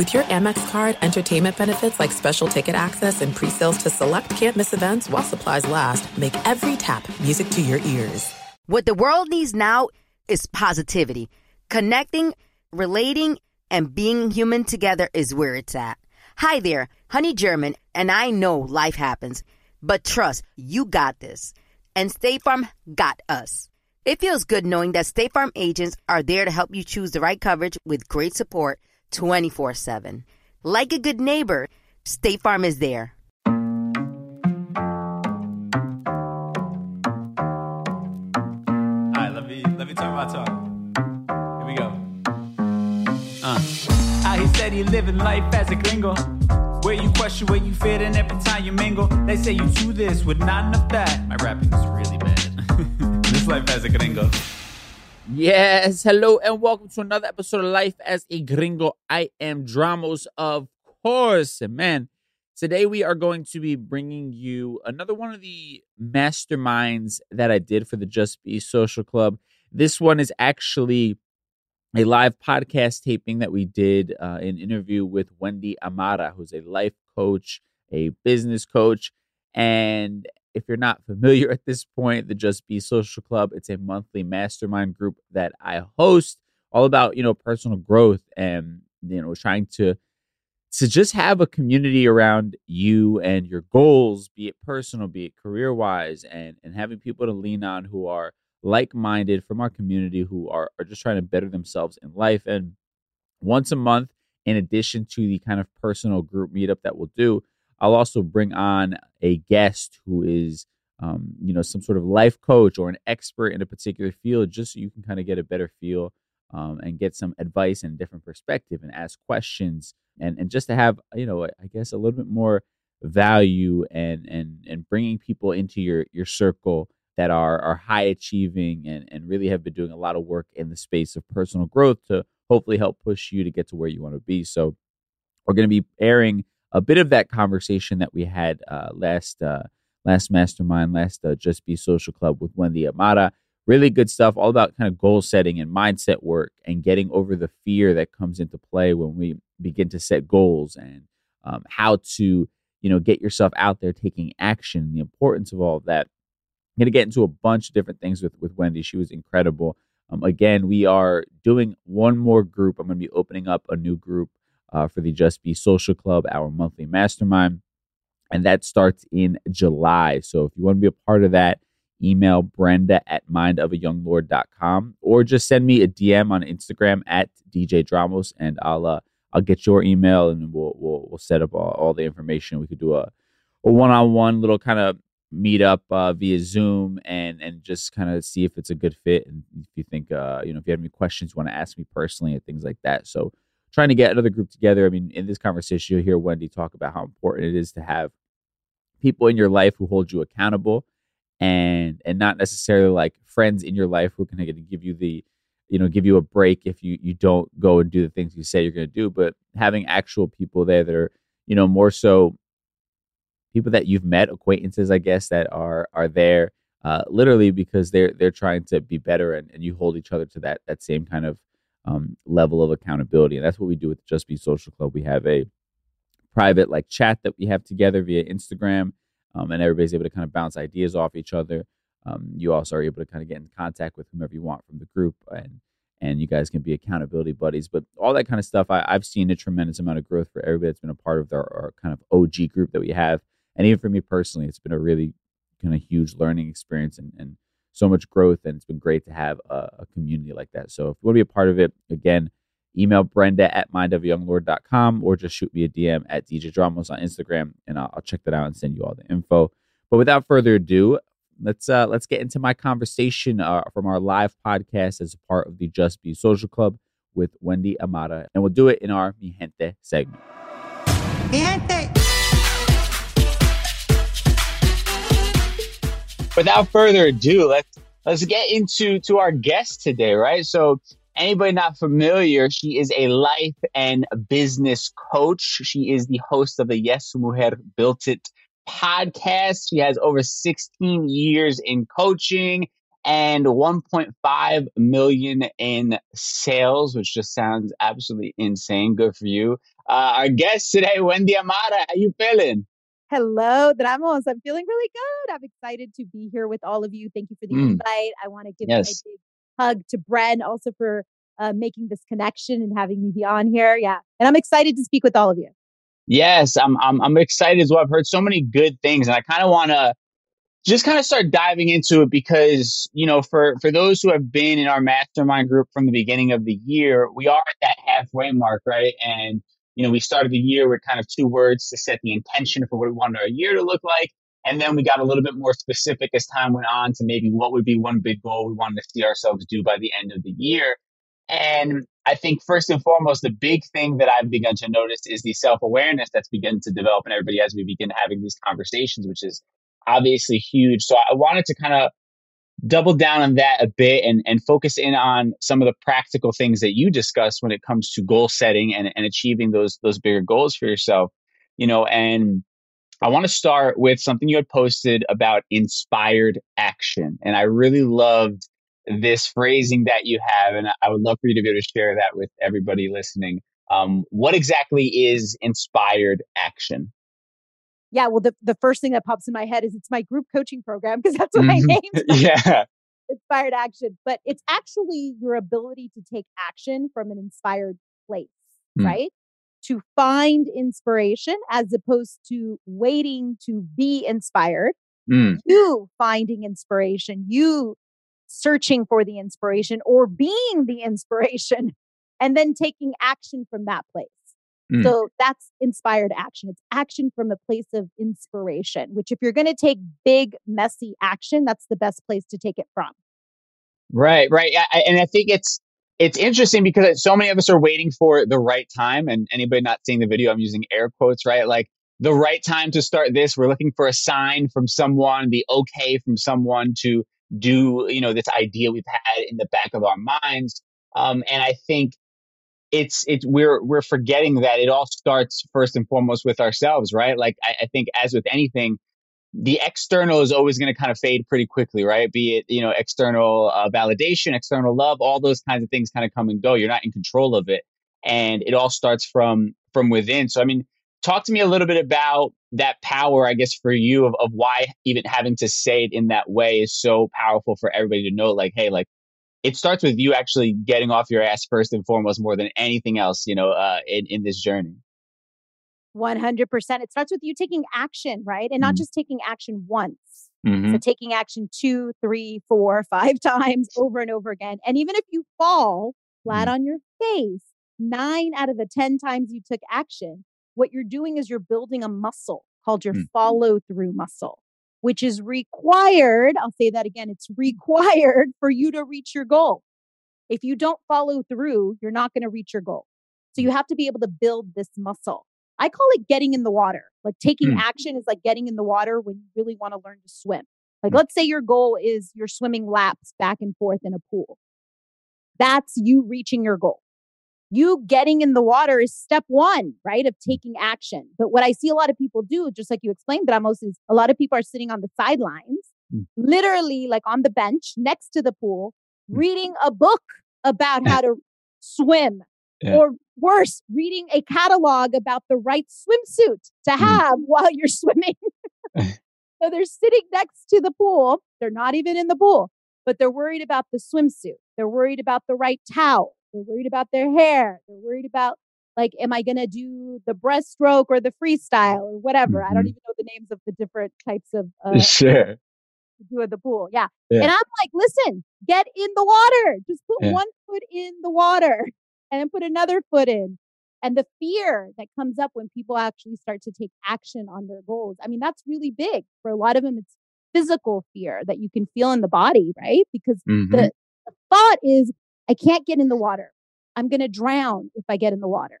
With your Amex card, entertainment benefits like special ticket access and pre-sales to select campus events while supplies last make every tap music to your ears. What the world needs now is positivity. Connecting, relating, and being human together is where it's at. Hi there, Honey German, and I know life happens, but trust, you got this. And State Farm got us. It feels good knowing that State Farm agents are there to help you choose the right coverage with great support 24 7. Like a good neighbor, State Farm is there. All right, let me let me turn my talk. Here we go. Uh. How he said he living life as a gringo. Where you question where you fit in every time you mingle. They say you do this with not enough that. My rapping is really bad. this life as a gringo. Yes, hello and welcome to another episode of Life as a Gringo. I am Dramos, of course. Man, today we are going to be bringing you another one of the masterminds that I did for the Just Be Social Club. This one is actually a live podcast taping that we did, uh, an interview with Wendy Amara, who's a life coach, a business coach, and if you're not familiar at this point, the Just Be Social Club, it's a monthly mastermind group that I host all about, you know, personal growth and, you know, trying to to just have a community around you and your goals, be it personal, be it career wise, and and having people to lean on who are like minded from our community who are, are just trying to better themselves in life. And once a month, in addition to the kind of personal group meetup that we'll do, I'll also bring on a guest who is, um, you know, some sort of life coach or an expert in a particular field, just so you can kind of get a better feel um, and get some advice and different perspective and ask questions and and just to have, you know, I guess a little bit more value and and and bringing people into your your circle that are are high achieving and and really have been doing a lot of work in the space of personal growth to hopefully help push you to get to where you want to be. So we're going to be airing a bit of that conversation that we had uh, last uh, last mastermind, last uh, Just Be Social Club with Wendy Amara. Really good stuff, all about kind of goal setting and mindset work and getting over the fear that comes into play when we begin to set goals and um, how to you know get yourself out there taking action. The importance of all of that. I'm gonna get into a bunch of different things with with Wendy. She was incredible. Um, again, we are doing one more group. I'm gonna be opening up a new group uh, for the Just Be Social Club, our monthly mastermind. And that starts in July. So if you want to be a part of that, email Brenda at mindofayounglord.com or just send me a DM on Instagram at DJ Dramos and I'll uh, I'll get your email and we'll we'll, we'll set up all, all the information. We could do a a one on one little kind of meet up uh, via Zoom and and just kind of see if it's a good fit and if you think uh, you know if you have any questions you want to ask me personally and things like that. So trying to get another group together. I mean, in this conversation, you'll hear Wendy talk about how important it is to have people in your life who hold you accountable and and not necessarily like friends in your life who are going to give you the you know give you a break if you you don't go and do the things you say you're going to do but having actual people there that are you know more so people that you've met acquaintances i guess that are are there uh, literally because they're they're trying to be better and, and you hold each other to that that same kind of um, level of accountability. And that's what we do with Just Be Social Club. We have a private like chat that we have together via Instagram, um, and everybody's able to kind of bounce ideas off each other. um, you also are able to kind of get in contact with whomever you want from the group and and you guys can be accountability buddies. But all that kind of stuff, I, have seen a tremendous amount of growth for everybody that's been a part of our, our, kind of OG group that we have. And even for me personally, it's been a really kind of huge learning experience and, and so much growth. And it's been great to have a, a community like that. So if you want to be a part of it, again, email Brenda at mindofyounglord.com or just shoot me a DM at DJ Dramos on Instagram and I'll, I'll, check that out and send you all the info. But without further ado, let's uh let's get into my conversation uh, from our live podcast as a part of the Just Be Social Club with Wendy Amara. And we'll do it in our Mi Gente segment. Mi Gente. Without further ado, let's let's get into to our guest today, right? So anybody not familiar, she is a life and business coach. She is the host of the Yes Mujer Build It podcast. She has over 16 years in coaching and 1.5 million in sales, which just sounds absolutely insane. Good for you. Uh, our guest today, Wendy Amara. How you feeling? Hello, Dramos. I'm feeling really good. I'm excited to be here with all of you. Thank you for the mm. invite. I want to give yes. a big hug to Bren also for uh, making this connection and having me be on here. Yeah. And I'm excited to speak with all of you. Yes, I'm, I'm, I'm excited as well. I've heard so many good things and I kind of want to just kind of start diving into it because, you know, for, for those who have been in our mastermind group from the beginning of the year, we are at that halfway mark, right? And, you know, we started the year with kind of two words to set the intention for what we wanted our year to look like. And then we got a little bit more specific as time went on to maybe what would be one big goal we wanted to see ourselves do by the end of the year. And I think first and foremost, the big thing that I've begun to notice is the self awareness that's begun to develop in everybody as we begin having these conversations, which is obviously huge. So I wanted to kind of double down on that a bit and, and focus in on some of the practical things that you discuss when it comes to goal setting and, and achieving those those bigger goals for yourself. You know, and I want to start with something you had posted about inspired action. And I really loved this phrasing that you have, and I would love for you to be able to share that with everybody listening. Um, what exactly is inspired action? Yeah, well, the, the first thing that pops in my head is it's my group coaching program because that's what mm-hmm. my name Yeah. Inspired action. But it's actually your ability to take action from an inspired place, mm. right? To find inspiration as opposed to waiting to be inspired. Mm. You finding inspiration, you searching for the inspiration or being the inspiration and then taking action from that place. Mm. So that's inspired action. It's action from a place of inspiration, which if you're going to take big, messy action, that's the best place to take it from. Right, right. I, and I think it's it's interesting because so many of us are waiting for the right time. And anybody not seeing the video, I'm using air quotes, right? Like the right time to start this. We're looking for a sign from someone, the okay from someone to do you know this idea we've had in the back of our minds um, and i think it's it's we're we're forgetting that it all starts first and foremost with ourselves right? Like i, I think as with anything the external is always going to kind of fade pretty quickly right? Be it you know external uh, validation external love all those kinds of things kind of come and go. You're not in control of it. And it all starts from from within. So i mean talk to me a little bit about that power, I guess, for you of, of why even having to say it in that way is so powerful for everybody to know, like, hey, like it starts with you actually getting off your ass first and foremost more than anything else, you know, uh, in, in this journey. 100%. It starts with you taking action, right? And not mm-hmm. just taking action once. Mm-hmm. So taking action two, three, four, five times over and over again. And even if you fall flat mm-hmm. on your face, nine out of the 10 times you took action, what you're doing is you're building a muscle called your mm. follow through muscle, which is required. I'll say that again. It's required for you to reach your goal. If you don't follow through, you're not going to reach your goal. So you have to be able to build this muscle. I call it getting in the water. Like taking mm. action is like getting in the water when you really want to learn to swim. Like, mm. let's say your goal is you're swimming laps back and forth in a pool. That's you reaching your goal you getting in the water is step one, right? Of taking action. But what I see a lot of people do, just like you explained, Dramos, is a lot of people are sitting on the sidelines, mm. literally like on the bench next to the pool, mm. reading a book about how to swim. Yeah. Or worse, reading a catalog about the right swimsuit to mm. have mm. while you're swimming. so they're sitting next to the pool. They're not even in the pool, but they're worried about the swimsuit. They're worried about the right towel. They're worried about their hair. They're worried about like, am I going to do the breaststroke or the freestyle or whatever? Mm-hmm. I don't mm-hmm. even know the names of the different types of uh, sure. do at the pool. Yeah. yeah. And I'm like, listen, get in the water. Just put yeah. one foot in the water and then put another foot in. And the fear that comes up when people actually start to take action on their goals. I mean, that's really big. For a lot of them, it's physical fear that you can feel in the body, right? Because mm-hmm. the, the thought is, I can't get in the water. I'm going to drown if I get in the water.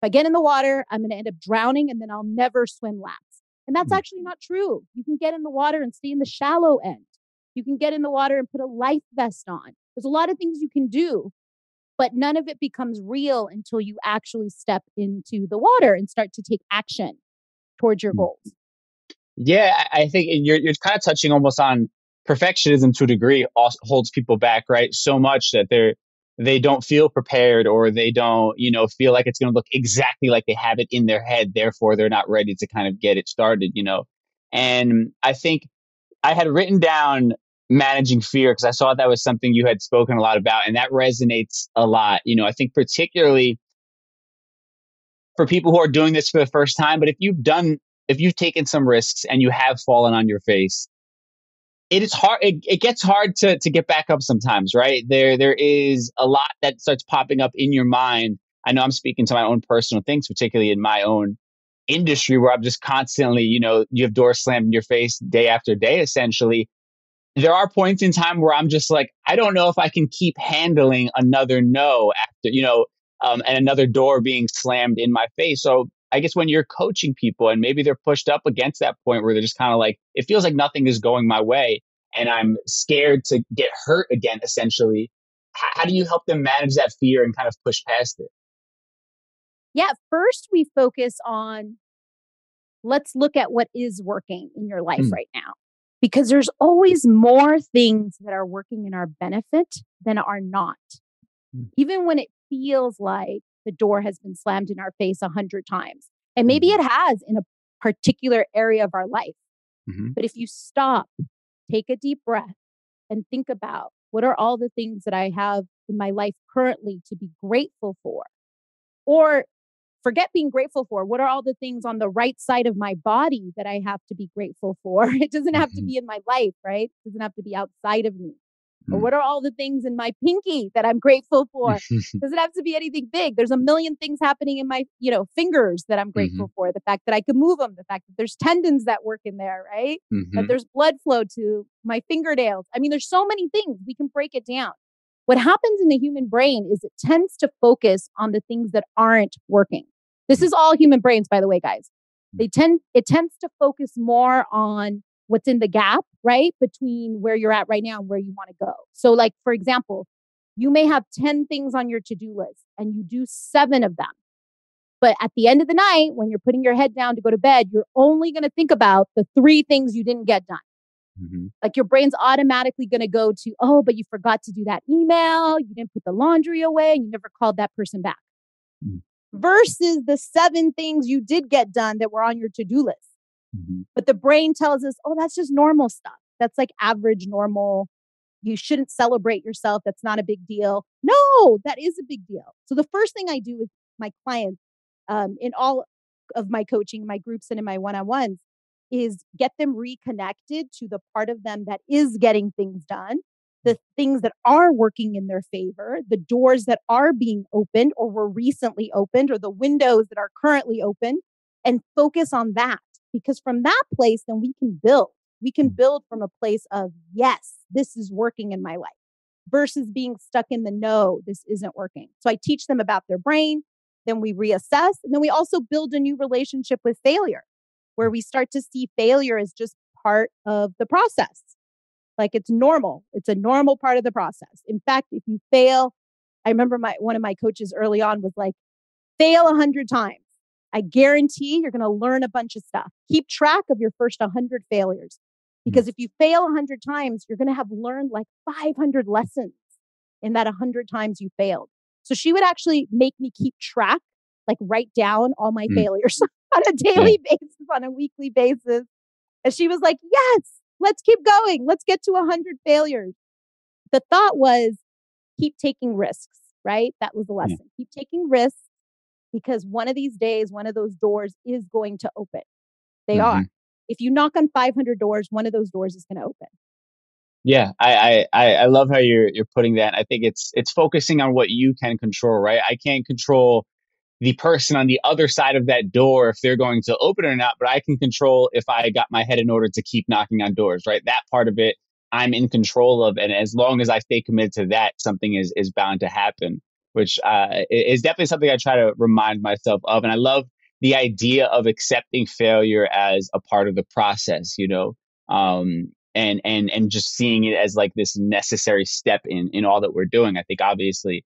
If I get in the water, I'm going to end up drowning and then I'll never swim laps. And that's mm. actually not true. You can get in the water and stay in the shallow end. You can get in the water and put a life vest on. There's a lot of things you can do, but none of it becomes real until you actually step into the water and start to take action towards your mm. goals. Yeah, I think you're you're kind of touching almost on perfectionism to a degree holds people back, right? So much that they're they don't feel prepared or they don't, you know, feel like it's going to look exactly like they have it in their head. Therefore, they're not ready to kind of get it started, you know. And I think I had written down managing fear because I saw that was something you had spoken a lot about, and that resonates a lot. You know, I think particularly for people who are doing this for the first time, but if you've done, if you've taken some risks and you have fallen on your face, it is hard it, it gets hard to to get back up sometimes right? There there is a lot that starts popping up in your mind. I know i'm speaking to my own personal things particularly in my own industry where i'm just constantly you know you have doors slammed in your face day after day essentially. There are points in time where i'm just like i don't know if i can keep handling another no after you know um, and another door being slammed in my face. So I guess when you're coaching people and maybe they're pushed up against that point where they're just kind of like, it feels like nothing is going my way and I'm scared to get hurt again, essentially. How, how do you help them manage that fear and kind of push past it? Yeah, first we focus on let's look at what is working in your life mm. right now because there's always more things that are working in our benefit than are not. Mm. Even when it feels like the door has been slammed in our face a hundred times. And maybe mm-hmm. it has in a particular area of our life. Mm-hmm. But if you stop, take a deep breath, and think about what are all the things that I have in my life currently to be grateful for? Or forget being grateful for. What are all the things on the right side of my body that I have to be grateful for? It doesn't have to mm-hmm. be in my life, right? It doesn't have to be outside of me. Or mm. what are all the things in my pinky that I'm grateful for? Does it have to be anything big? There's a million things happening in my, you know, fingers that I'm grateful mm-hmm. for. The fact that I can move them, the fact that there's tendons that work in there, right? Mm-hmm. That there's blood flow to my fingernails. I mean, there's so many things. We can break it down. What happens in the human brain is it tends to focus on the things that aren't working. This is all human brains, by the way, guys. Mm. They tend, it tends to focus more on what's in the gap, right? Between where you're at right now and where you want to go. So, like, for example, you may have 10 things on your to do list and you do seven of them. But at the end of the night, when you're putting your head down to go to bed, you're only going to think about the three things you didn't get done. Mm-hmm. Like your brain's automatically going to go to, oh, but you forgot to do that email. You didn't put the laundry away. And you never called that person back. Mm-hmm. Versus the seven things you did get done that were on your to do list. Mm-hmm. But the brain tells us, oh, that's just normal stuff. That's like average, normal. You shouldn't celebrate yourself. That's not a big deal. No, that is a big deal. So the first thing I do with my clients um, in all of my coaching, my groups, and in my one on ones is get them reconnected to the part of them that is getting things done, the things that are working in their favor, the doors that are being opened or were recently opened, or the windows that are currently open, and focus on that because from that place, then we can build. We can mm. build from a place of, yes, this is working in my life versus being stuck in the no, this isn't working. So I teach them about their brain. Then we reassess. And then we also build a new relationship with failure where we start to see failure as just part of the process. Like it's normal. It's a normal part of the process. In fact, if you fail, I remember my one of my coaches early on was like, fail a hundred times. I guarantee you're going to learn a bunch of stuff. Keep track of your first 100 failures hmm. because if you fail 100 times, you're going to have learned like 500 lessons in that 100 times you failed. So she would actually make me keep track, like write down all my mm. failures on a daily yeah. basis, on a weekly basis. And she was like, yes, let's keep going. Let's get to 100 failures. The thought was keep taking risks, right? That was the lesson. Yeah. Keep taking risks because one of these days, one of those doors is going to open. They mm-hmm. are. If you knock on 500 doors, one of those doors is going to open. Yeah, I, I I love how you're you're putting that. I think it's it's focusing on what you can control, right? I can't control the person on the other side of that door if they're going to open it or not, but I can control if I got my head in order to keep knocking on doors, right? That part of it I'm in control of, and as long as I stay committed to that, something is is bound to happen. Which uh, is definitely something I try to remind myself of, and I love the idea of accepting failure as a part of the process. You know, um, and and and just seeing it as like this necessary step in in all that we're doing. I think obviously,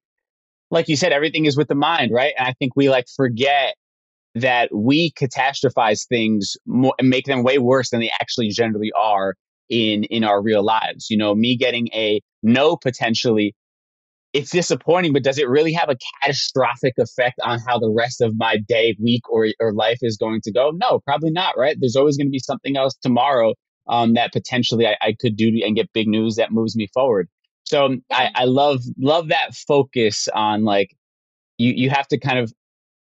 like you said, everything is with the mind, right? And I think we like forget that we catastrophize things more and make them way worse than they actually generally are in in our real lives. You know, me getting a no potentially it's disappointing, but does it really have a catastrophic effect on how the rest of my day, week, or, or life is going to go? No, probably not, right? There's always going to be something else tomorrow um, that potentially I, I, could do and get big news that moves me forward. So um, I, I love love that focus on like you you have to kind of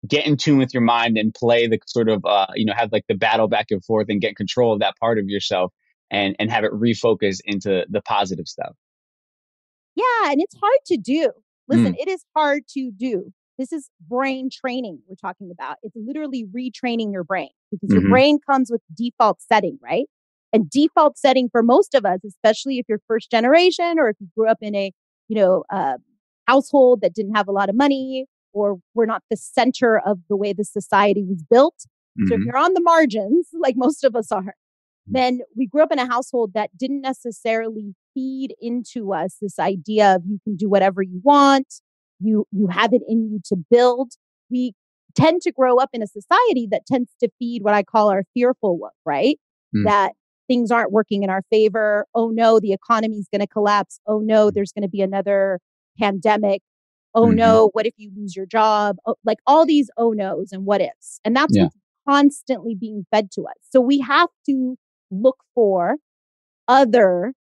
get in tune with your mind and play the sort of uh, you know have like the battle back and forth and get control of that part of yourself and and have it refocus into the positive stuff. Yeah, and it's hard to do. Listen, mm. it is hard to do. This is brain training we're talking about. It's literally retraining your brain because mm-hmm. your brain comes with default setting, right? And default setting for most of us, especially if you're first generation or if you grew up in a, you know, uh, household that didn't have a lot of money or we're not the center of the way the society was built. Mm-hmm. So if mm-hmm. you're on the margins, like most of us are, mm. then we grew up in a household that didn't necessarily feed into us this idea of you can do whatever you want, you you have it in you to build. We tend to grow up in a society that tends to feed what I call our fearful look, right? Mm. That things aren't working in our favor. Oh no, the economy is going to collapse. Oh no, there's going to be another pandemic. Oh mm-hmm. no, what if you lose your job? Oh, like all these oh no's and what ifs. And that's yeah. what's constantly being fed to us. So we have to look for other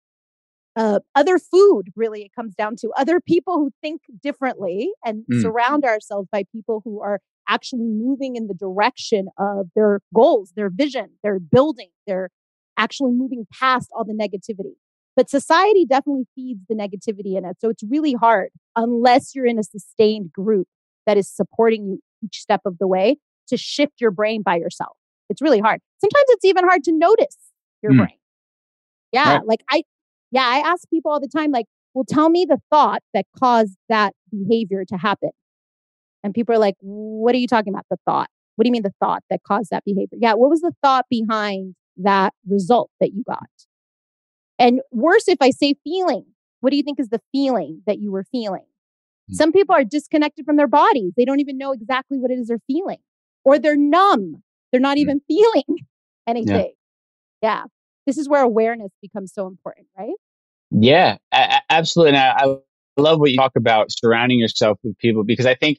uh, other food really it comes down to other people who think differently and mm. surround ourselves by people who are actually moving in the direction of their goals their vision their building their actually moving past all the negativity. But society definitely feeds the negativity in it. So it's really hard unless you're in a sustained group that is supporting you each step of the way to shift your brain by yourself. It's really hard. Sometimes it's even hard to notice your mm. brain. Yeah. Right. Like I, yeah, I ask people all the time, like, well, tell me the thought that caused that behavior to happen. And people are like, what are you talking about? The thought. What do you mean the thought that caused that behavior? Yeah. What was the thought behind that result that you got. And worse, if I say feeling, what do you think is the feeling that you were feeling? Mm-hmm. Some people are disconnected from their bodies. They don't even know exactly what it is they're feeling, or they're numb. They're not mm-hmm. even feeling anything. Yeah. yeah. This is where awareness becomes so important, right? Yeah, a- absolutely. And I, I love what you talk about surrounding yourself with people because I think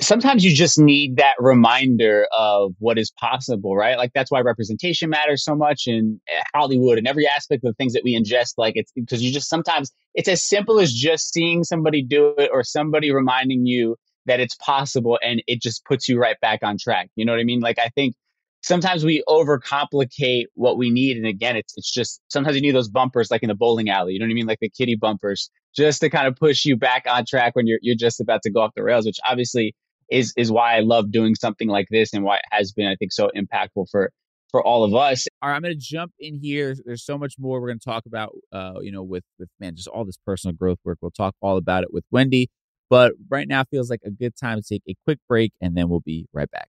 sometimes you just need that reminder of what is possible, right? Like that's why representation matters so much in eh, Hollywood and every aspect of things that we ingest. Like it's because you just sometimes it's as simple as just seeing somebody do it or somebody reminding you that it's possible and it just puts you right back on track. You know what I mean? Like I think sometimes we overcomplicate what we need. And again, it's it's just sometimes you need those bumpers like in the bowling alley. You know what I mean? Like the kitty bumpers, just to kind of push you back on track when you're you're just about to go off the rails, which obviously is is why I love doing something like this and why it has been, I think, so impactful for for all of us. All right, I'm going to jump in here. There's so much more we're going to talk about. Uh, you know, with with man, just all this personal growth work. We'll talk all about it with Wendy. But right now feels like a good time to take a quick break, and then we'll be right back.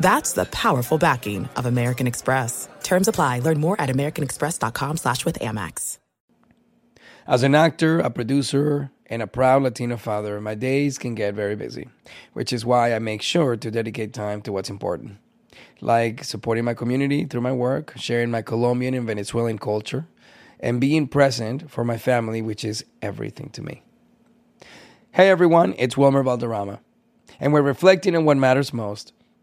That's the powerful backing of American Express. Terms apply. Learn more at americanexpress.com slash with Amex. As an actor, a producer, and a proud Latino father, my days can get very busy, which is why I make sure to dedicate time to what's important. Like supporting my community through my work, sharing my Colombian and Venezuelan culture, and being present for my family, which is everything to me. Hey everyone, it's Wilmer Valderrama, and we're reflecting on what matters most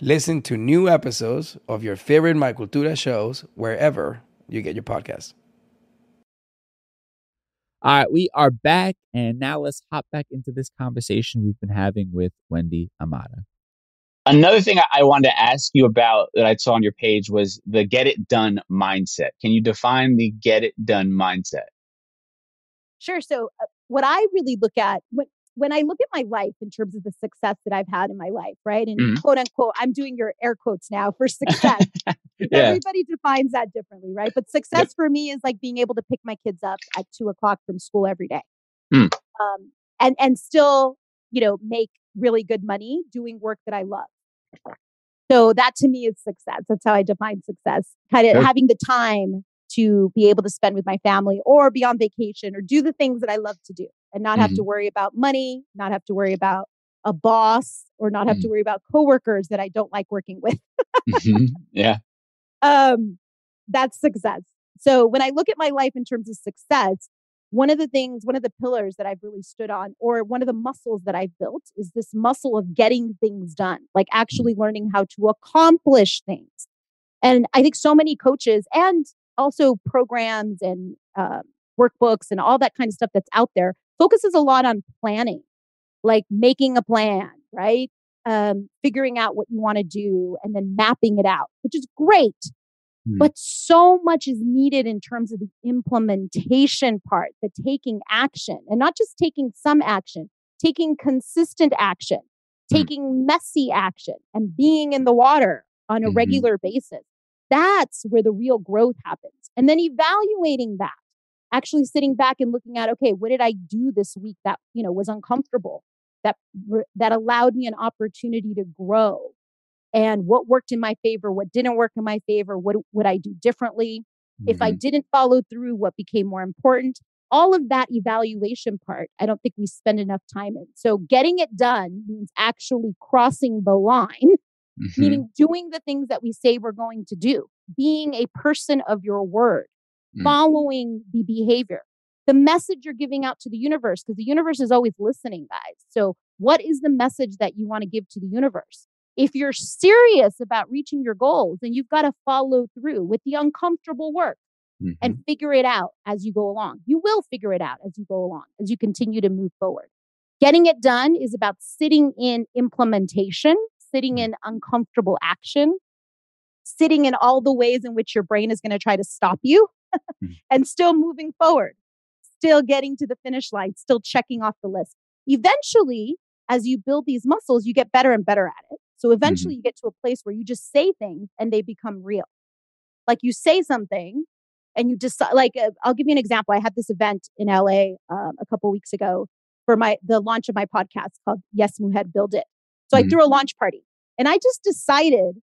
Listen to new episodes of your favorite My Cultura shows wherever you get your podcasts. All right, we are back, and now let's hop back into this conversation we've been having with Wendy Amara. Another thing I wanted to ask you about that I saw on your page was the get it done mindset. Can you define the get it done mindset? Sure. So, uh, what I really look at when when I look at my life in terms of the success that I've had in my life, right? And mm-hmm. quote unquote, I'm doing your air quotes now for success. yeah. Everybody defines that differently, right? But success yep. for me is like being able to pick my kids up at two o'clock from school every day. Mm. Um, and and still, you know, make really good money doing work that I love. So that to me is success. That's how I define success. Kind of having the time to be able to spend with my family or be on vacation or do the things that I love to do and not have mm-hmm. to worry about money, not have to worry about a boss or not have mm-hmm. to worry about coworkers that I don't like working with. mm-hmm. Yeah. Um, that's success. So when I look at my life in terms of success, one of the things, one of the pillars that I've really stood on, or one of the muscles that I've built is this muscle of getting things done, like mm. actually learning how to accomplish things. And I think so many coaches and also programs and uh, workbooks and all that kind of stuff that's out there focuses a lot on planning, like making a plan, right? Um, figuring out what you want to do and then mapping it out, which is great. Mm. But so much is needed in terms of the implementation part, the taking action, and not just taking some action, taking consistent action, mm. taking messy action, and being in the water on a mm-hmm. regular basis. That's where the real growth happens. And then evaluating that actually sitting back and looking at okay what did i do this week that you know was uncomfortable that that allowed me an opportunity to grow and what worked in my favor what didn't work in my favor what would i do differently mm-hmm. if i mm-hmm. didn't follow through what became more important all of that evaluation part i don't think we spend enough time in so getting it done means actually crossing the line mm-hmm. meaning doing the things that we say we're going to do being a person of your word mm. following the behavior, the message you're giving out to the universe, because the universe is always listening, guys. So, what is the message that you want to give to the universe? If you're serious about reaching your goals, then you've got to follow through with the uncomfortable work mm-hmm. and figure it out as you go along. You will figure it out as you go along, as you continue to move forward. Getting it done is about sitting in implementation, sitting mm. in uncomfortable action, sitting in all the ways in which your brain is going to try to stop you. And still moving forward, still getting to the finish line, still checking off the list. Eventually, as you build these muscles, you get better and better at it. So eventually, mm-hmm. you get to a place where you just say things and they become real. Like you say something and you decide, like, uh, I'll give you an example. I had this event in LA um, a couple weeks ago for my the launch of my podcast called Yes Mujer Build It. So mm-hmm. I threw a launch party and I just decided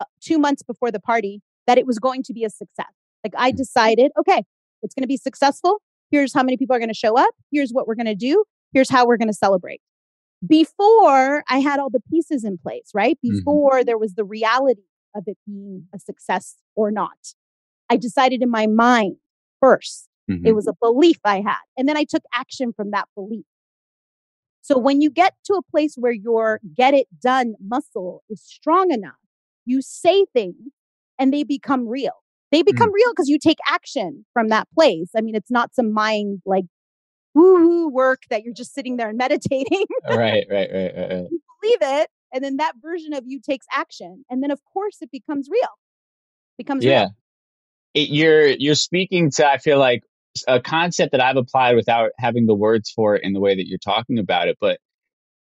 uh, 2 months before the party that it was going to be a success. Like I decided, okay, it's going to be successful. Here's how many people are going to show up. Here's what we're going to do. Here's how we're going to celebrate. Before I had all the pieces in place, right? Mm-hmm. Before mm-hmm. there was the reality of it being a success or not. I decided in my mind 1st mm-hmm. It was a belief I had. And then I took action from that belief. So when you get to a place where your get it done muscle is strong enough, you say things and they become real. They become mm. real because you take action from that place. I mean, it's not some mind like woo woo work that you're just sitting there and meditating. right, right, right, right, right. You believe it, and then that version of you takes action, and then of course it becomes real. It becomes yeah. Real. It, you're you're speaking to I feel like a concept that I've applied without having the words for it in the way that you're talking about it, but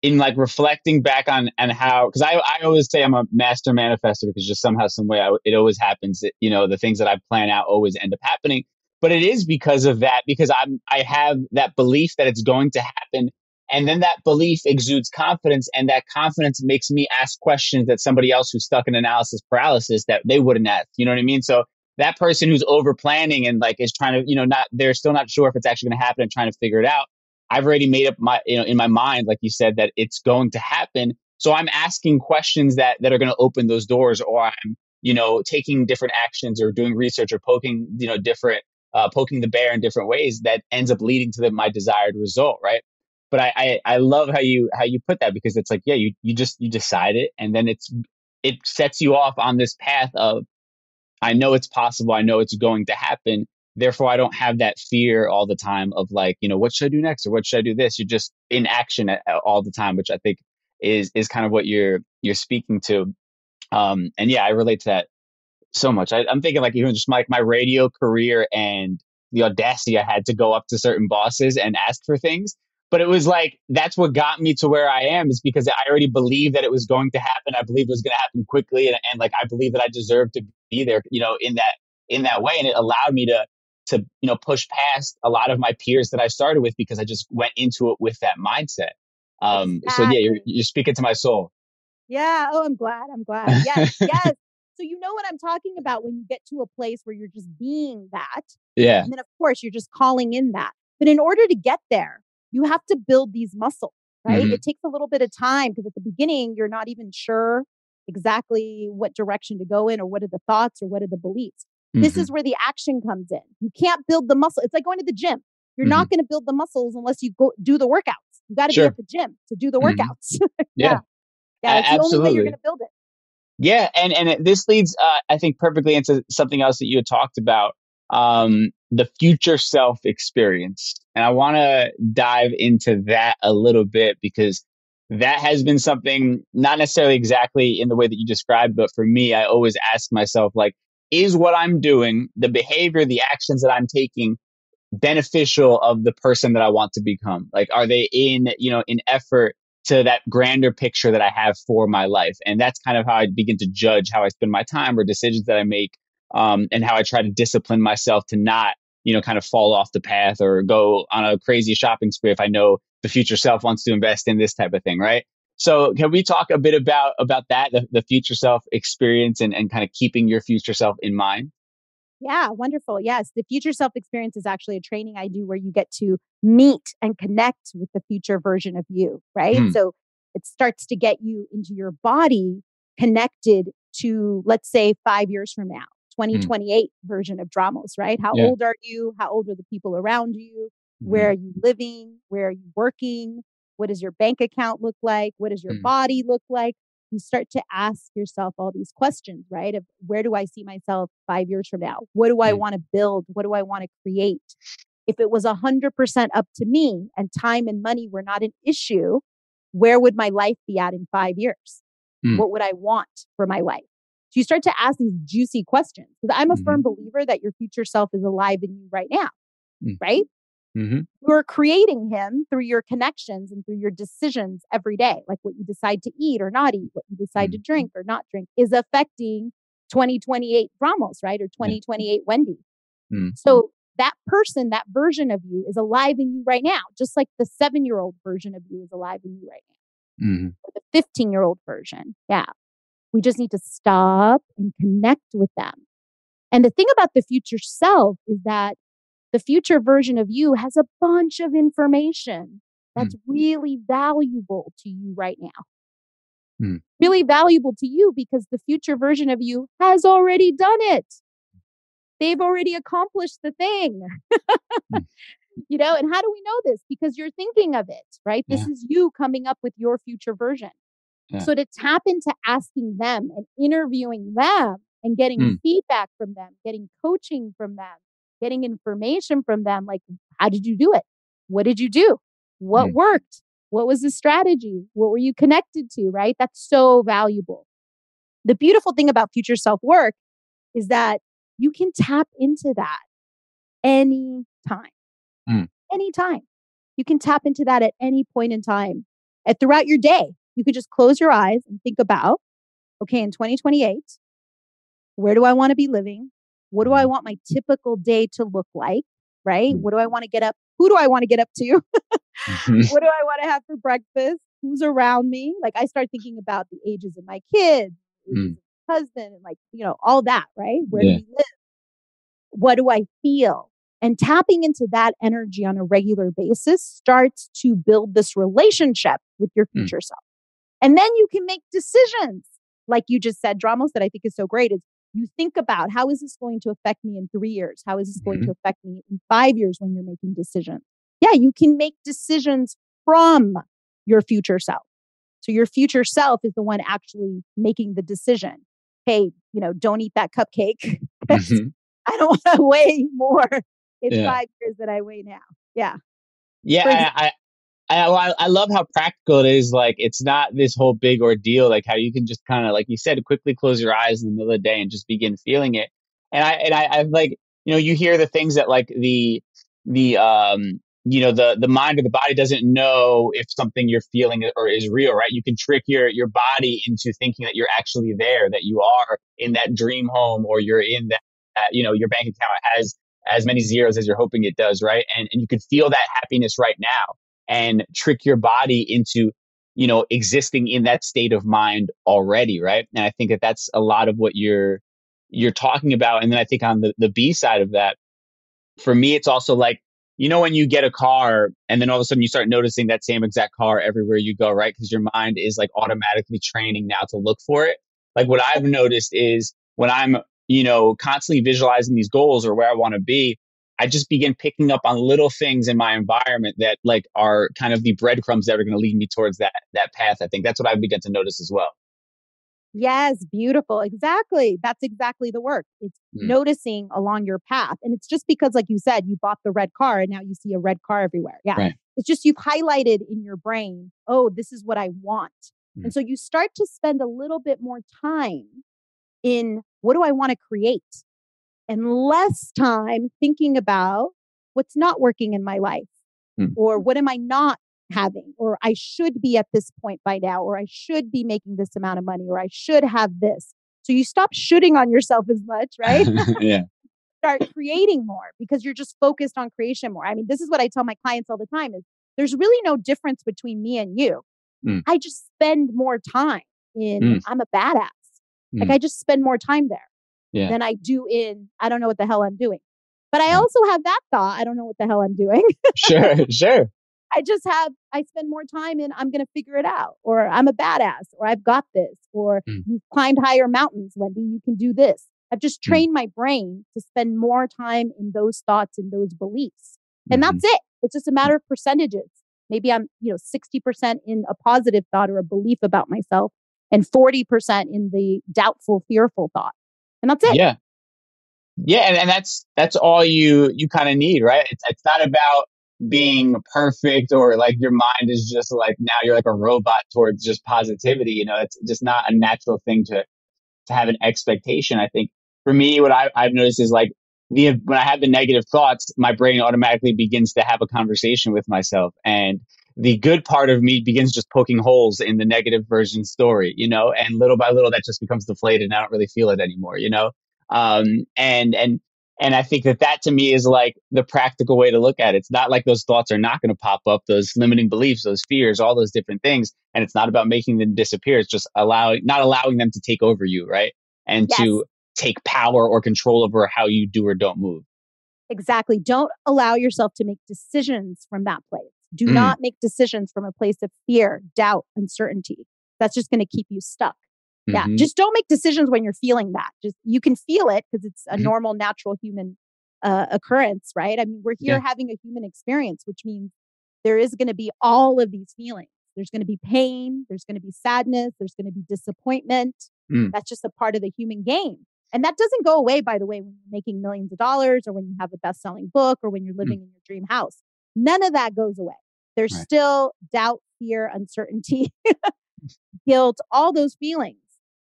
in like reflecting back on and how because I, I always say i'm a master manifester because just somehow some way I, it always happens that you know the things that i plan out always end up happening. But it is because of that because i'm i have that belief that it's going to happen and then that belief exudes confidence and that confidence makes me ask questions that somebody else who's stuck in analysis paralysis that they wouldn't ask you know what i mean? So that person who's over planning and like is trying to you know not they're still not sure if it's actually going to happen and trying to figure it out I've already made up my, you know, in my mind, like you said, that it's going to happen. So I'm asking questions that, that are going to open those doors or I'm, you know, taking different actions or doing research or poking, you know, different, uh, poking the bear in different ways that ends up leading to the, my desired result. Right. But I, I, I love how you, how you put that because it's like, yeah, you, you just, you decide it and then it's, it sets you off on this path of, I know it's possible. I know it's going to happen therefore i don't have that fear all the time of like you know what should i do next? Or what should i do this? You're just in action all the time which i think is is kind of what you're you're speaking to. Um and yeah i relate to that so much. I, i'm thinking like even just like my radio career and the audacity i had to go up to certain bosses and ask for things. But it was like that's what got me to where i am is because i already believed that it was going to happen. I believed it was going to happen quickly and, and like i believe that i deserved to be there you know in that in that way. And it allowed me to to you know push past a lot of my peers that I started with because I just went into it with that mindset. Um, exactly. So yeah, you're, you're speaking to my soul. Yeah. Oh, I'm glad. I'm glad. Yes. yes. So you know what I'm talking about when you get to a place where you're just being that. Yeah. And then of course you're just calling in that. But in order to get there, you have to build these muscles, right? Mm-hmm. It takes a little bit of time because at the beginning you're not even sure exactly what direction to go in or what are the thoughts or what are the beliefs. Mm-hmm. This is where the action comes in. You can't build the muscle. It's like going to the gym. You're mm-hmm. not going to build the muscles unless you go do the workouts. You got to sure. be at the gym to do the mm-hmm. workouts. yeah. yeah. It's Absolutely. the only way you're going to build it. Yeah, and and it, this leads, uh, I think, perfectly into something else that you had talked about, um, the future self experience, and I want to dive into that a little bit because that has been something not necessarily exactly in the way that you described, but for me, I always ask myself, like, is what I'm doing, the behavior, the actions that I'm taking beneficial of the person that I want to become? Like, are they in, you know, in effort to that grander picture that I have for my life? And that's kind of how I begin to judge how I spend my time or decisions that I make, um, and how I try to discipline myself to not, you know, kind of fall off the path or go on a crazy shopping spree if I know the future self wants to invest in this type of thing, right? So can we talk a bit about about that, the, the future self experience and, and kind of keeping your future self in mind? Yeah, wonderful. Yes, the future self experience is actually a training I do where you get to meet and connect with the future version of you, right? Hmm. So it starts to get you into your body connected to, let's say, five years from now, 2028 hmm. version of Dramos, right? How yeah. old are you? How old are the people around you? Mm-hmm. Where are you living? Where are you working? What does your bank account look like? What does your mm. body look like? You start to ask yourself all these questions, right? Of where do I see myself five years from now? What do I mm. want to build? What do I want to create? If it was 100% up to me and time and money were not an issue, where would my life be at in five years? Mm. What would I want for my life? So you start to ask these juicy questions because I'm a mm-hmm. firm believer that your future self is alive in you right now, mm. right? Mm-hmm. You're creating him through your connections and through your decisions every day, like what you decide to eat or not eat, what you decide mm-hmm. to drink or not drink is affecting 2028 Dramos, right? Or 2028 yeah. Wendy. Mm-hmm. So that person, that version of you is alive in you right now, just like the seven year old version of you is alive in you right now. Mm-hmm. the 15 year old version. Yeah. We just need to stop and connect with them. And the thing about the future self is that the future version of you has a bunch of information that's mm. really valuable to you right now. Mm. Really valuable to you because the future version of you has already done it. They've already accomplished the thing. mm. You know, and how do we know this? Because you're thinking of it, right? Yeah. This is you coming up with your future version. Yeah. So to tap into asking them and interviewing them and getting mm. feedback from them, getting coaching from them, getting information from them like, how did you do it? What did you do? What mm. worked? What was the strategy? What were you connected to? Right? That's so valuable. The beautiful thing about future self work is that you can tap into that anytime. Mm. Anytime. You can tap into that at any point in time. And throughout your day, you could just close your eyes and think about okay, in 2028, where do I want to be living? What do I mm-hmm. want my typical day to look like? Right? Mm. What do I want to get up? Who do I want to get up to? Mm-hmm. what do I want to have for breakfast? Who's around me? Like I start thinking about the ages of my kids, mm. husband, and like, you know, all that, right? Where yeah. do we live? What do I feel? And tapping into that energy on a regular basis starts to build this relationship with your mm. future mm. self. And then you can make decisions. Like you just said, Dramos, that I think is so great is you think about how is this going to affect me in three years? How is this going mm-hmm. to affect me in five years when you're making decisions? Yeah, you can make decisions from your future self. So your future self is the one actually making the decision. Hey, you know, don't eat that cupcake. Mm-hmm. I don't want to weigh more in yeah. five years than I weigh now. Yeah. Yeah, I, I, I I love how practical it is. Like it's not this whole big ordeal. Like how you can just kind of, like you said, quickly close your eyes in the middle of the day and just begin feeling it. And I and I, I like you know you hear the things that like the the um you know the the mind or the body doesn't know if something you're feeling or is real right you can trick your your body into thinking that you're actually there that you are in that dream home or you're in that, that you know your bank account has as many zeros as you're hoping it does right and and you can feel that happiness right now and trick your body into you know existing in that state of mind already right? And i think that that's a lot of what you're you're talking about. And then i think on the, the b side of that for me it's also like you know when you get a car and then all of a sudden you start noticing that same exact car everywhere you go right? Because your mind is like automatically training now to look for it. Like what i've noticed is when i'm you know constantly visualizing these goals or where i want to be I just begin picking up on little things in my environment that like are kind of the breadcrumbs that are going to lead me towards that that path. I think that's what I've begun to notice as well. Yes, beautiful. Exactly. That's exactly the work. It's mm. noticing along your path. And it's just because, like you said, you bought the red car and now you see a red car everywhere. Yeah. Right. It's just you've highlighted in your brain, oh, this is what I want. Mm. And so you start to spend a little bit more time in what do I want to create? And less time thinking about what's not working in my life mm. or what am I not having or I should be at this point by now or I should be making this amount of money or I should have this. So you stop shooting on yourself as much, right? yeah. Start creating more because you're just focused on creation more. I mean, this is what I tell my clients all the time is there's really no difference between me and you. Mm. I just spend more time in mm. I'm a badass. Like hmm. I just spend more time there yeah. than I do in I don't know what the hell I'm doing. But I also have that thought, I don't know what the hell I'm doing. sure, sure. I just have I spend more time in I'm going to figure it out or I'm a badass or I've got this or mm. you've climbed higher mountains, Wendy, you can do this. I've just mm. trained mm. my brain to spend more time in those thoughts and those beliefs. And mm-hmm. that's it. It's just a matter of percentages. Maybe I'm, you know, 60% in a positive thought or a belief about myself and 40% in the doubtful, fearful thought and that's it. Yeah. Yeah, and, and that's that's all you you kind of need, right? It's it's not about being perfect or like your mind is just like now you're like a robot towards just positivity. You know, it's just not a natural thing to to have an expectation. I think for me, what I, I've noticed is like the when I have the negative thoughts, my brain automatically begins to have a conversation with myself, and the good part of me begins just poking holes in the negative version story, you know, and little by little that just becomes deflated and I don't really feel it anymore, you know? Um, and, and And I think that that to me is like the practical way to look at it. It's not like those thoughts are not going to pop up, those limiting beliefs, those fears, all those different things. And it's not about making them disappear. It's just allowing, not allowing them to take over you, right? And yes. to take power or control over how you do or don't move. Exactly. Don't allow yourself to make decisions from that place. Do mm. not make decisions from a place of fear, doubt, uncertainty. That's just going to keep you stuck. Yeah. Mm-hmm. Just don't make decisions when you're feeling that. Just you can feel it because it's a mm-hmm. normal, natural human uh, occurrence, right? I mean, we're here yeah. having a human experience, which means there is going to be all of these feelings. There's going to be pain. There's going to be sadness. There's going to be disappointment. Mm. That's just a part of the human game. And that doesn't go away, by the way, when you're making millions of dollars or when you have a best selling book or when you're mm. living mm. in your dream house. None of that goes away. There's right. still doubt, fear, uncertainty, guilt, all those feelings.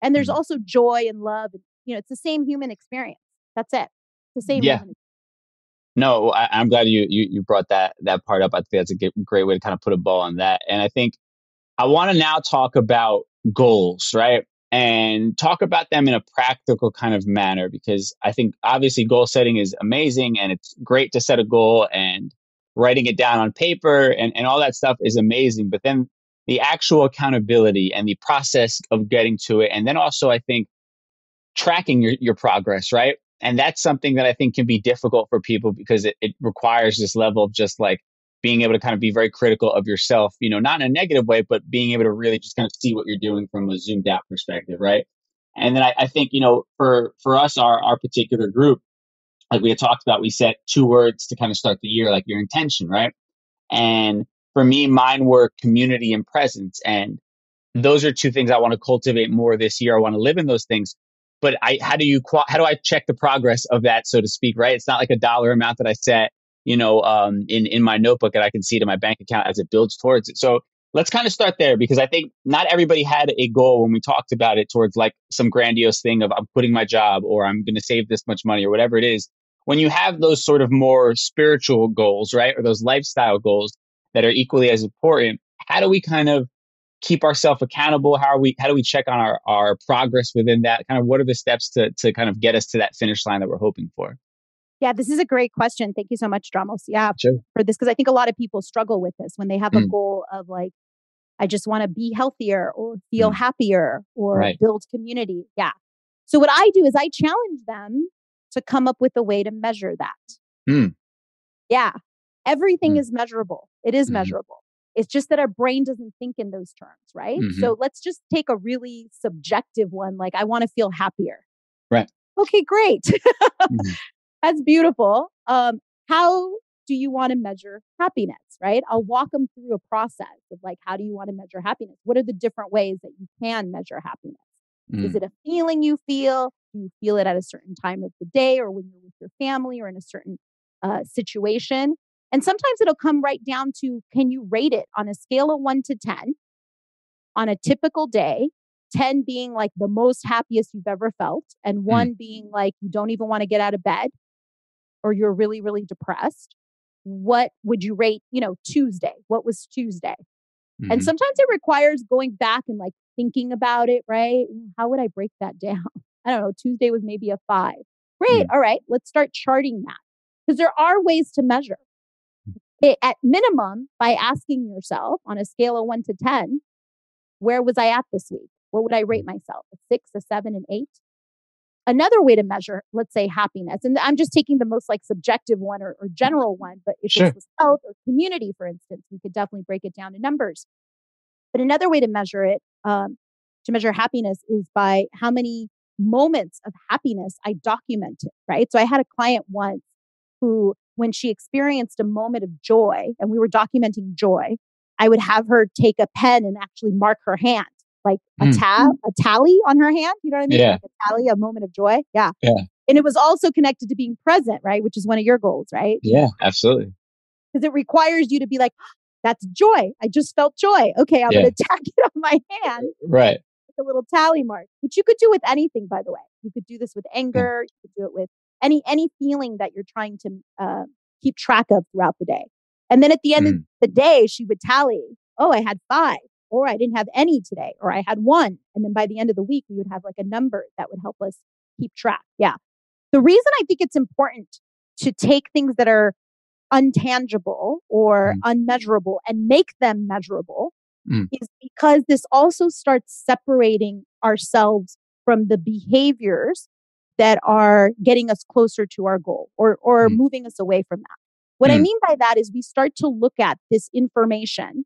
And there's mm. also joy and love. You know, it's the same human experience. That's it. It's the same. Yeah. No, I, am glad you, you you brought that that part up. I think that's a great way to kind of put a bow on that. And I think I want to now talk about goals, right? and talk about them in a practical kind of manner because I think obviously goal setting is amazing and it's great to set a goal and writing it down on paper and, and all that stuff is amazing. But then the actual accountability and the process of getting to it. And then also, I think tracking your, your progress, right? And that's something that I think can be difficult for people because it, it requires this level of just like being able to kind of be very critical of yourself, you know, not in a negative way, but being able to really just kind of see what you're doing from a zoomed out perspective, right? And then I, I think, you know, for for us, our our particular group, like we had talked about, we set two words to kind of start the year, like your intention, right? And for me, mine were community and presence. And those are two things I want to cultivate more this year. I want to live in those things. But I, how do you, how do I check the progress of that, so to speak, right? It's not like a dollar amount that I set you know, um, in, in my notebook and I can see it in my bank account as it builds towards it. So let's kind of start there because I think not everybody had a goal when we talked about it towards like some grandiose thing of I'm quitting my job or I'm going to save this much money or whatever it is. When you have those sort of more spiritual goals, right? Or those lifestyle goals that are equally as important, how do we kind of keep ourselves accountable? How are we, how do we check on our, our progress within that? Kind of what are the steps to, to kind of get us to that finish line that we're hoping for? Yeah, this is a great question. Thank you so much, Dramos. Yeah, sure. for this because I think a lot of people struggle with this when they have mm. a goal of like, I just want to be healthier or feel mm. happier or right. build community. Yeah. So what I do is I challenge them to come up with a way to measure that. Mm. Yeah. Everything mm. is measurable. It is mm-hmm. measurable. It's just that our brain doesn't think in those terms, right? Mm-hmm. So let's just take a really subjective one like I want to feel happier. Right. Okay, great. mm-hmm. That's beautiful. Um, how do you want to measure happiness, right? I'll walk them through a process of like, how do you want to measure happiness? What are the different ways that you can measure happiness? Mm. Is it a feeling you feel? Do you feel it at a certain time of the day or when you're with your family or in a certain uh, situation? And sometimes it'll come right down to can you rate it on a scale of one to 10 on a typical day? 10 being like the most happiest you've ever felt, and mm. one mm. being like you don't even want to get out of bed or you're really, really depressed, what would you rate, you know, Tuesday? What was Tuesday? Mm-hmm. And sometimes it requires going back and like thinking about it, right? How would I break that down? I don't know. Tuesday was maybe a five. Great. Mm-hmm. All right. Let's start charting that because there are ways to measure. It, at minimum, by asking yourself on a scale of one to 10, where was I at this week? What would I rate mm. myself? A six, a seven, an eight? another way to measure, let's say, happiness, and I'm just taking the most like subjective one or, or general one, but if sure. it's health or community, for instance, we could definitely break it down to numbers. But another way to measure it, um, to measure happiness, is by how many moments of happiness I documented, right? So I had a client once who, when she experienced a moment of joy and we were documenting joy, I would have her take a pen and actually mark her hand like a mm. tab, a tally on her hand. You know what I mean? Yeah. Like a tally, a moment of joy. Yeah. Yeah. And it was also connected to being present, right? Which is one of your goals, right? Yeah, absolutely. Because it requires you to be like, that's joy. I just felt joy. Okay, I'm yeah. going to tack it on my hand. Right. A little tally mark, which you could do with anything, by the way. You could do this with anger. You could do it with any any feeling that you're trying to uh, keep track of throughout the day. And then at the end mm. of the day, she would tally. Oh, I had five or I didn't have any today, or I had one. And then by the end of the week, we would have like a number that would help us keep track. Yeah. The reason I think it's important to take things that are untangible or mm. unmeasurable and make them measurable mm. is because this also starts separating ourselves from the behaviors that are getting us closer to our goal or or mm. moving us away from that. What I mm. mean by that is we start to look at this information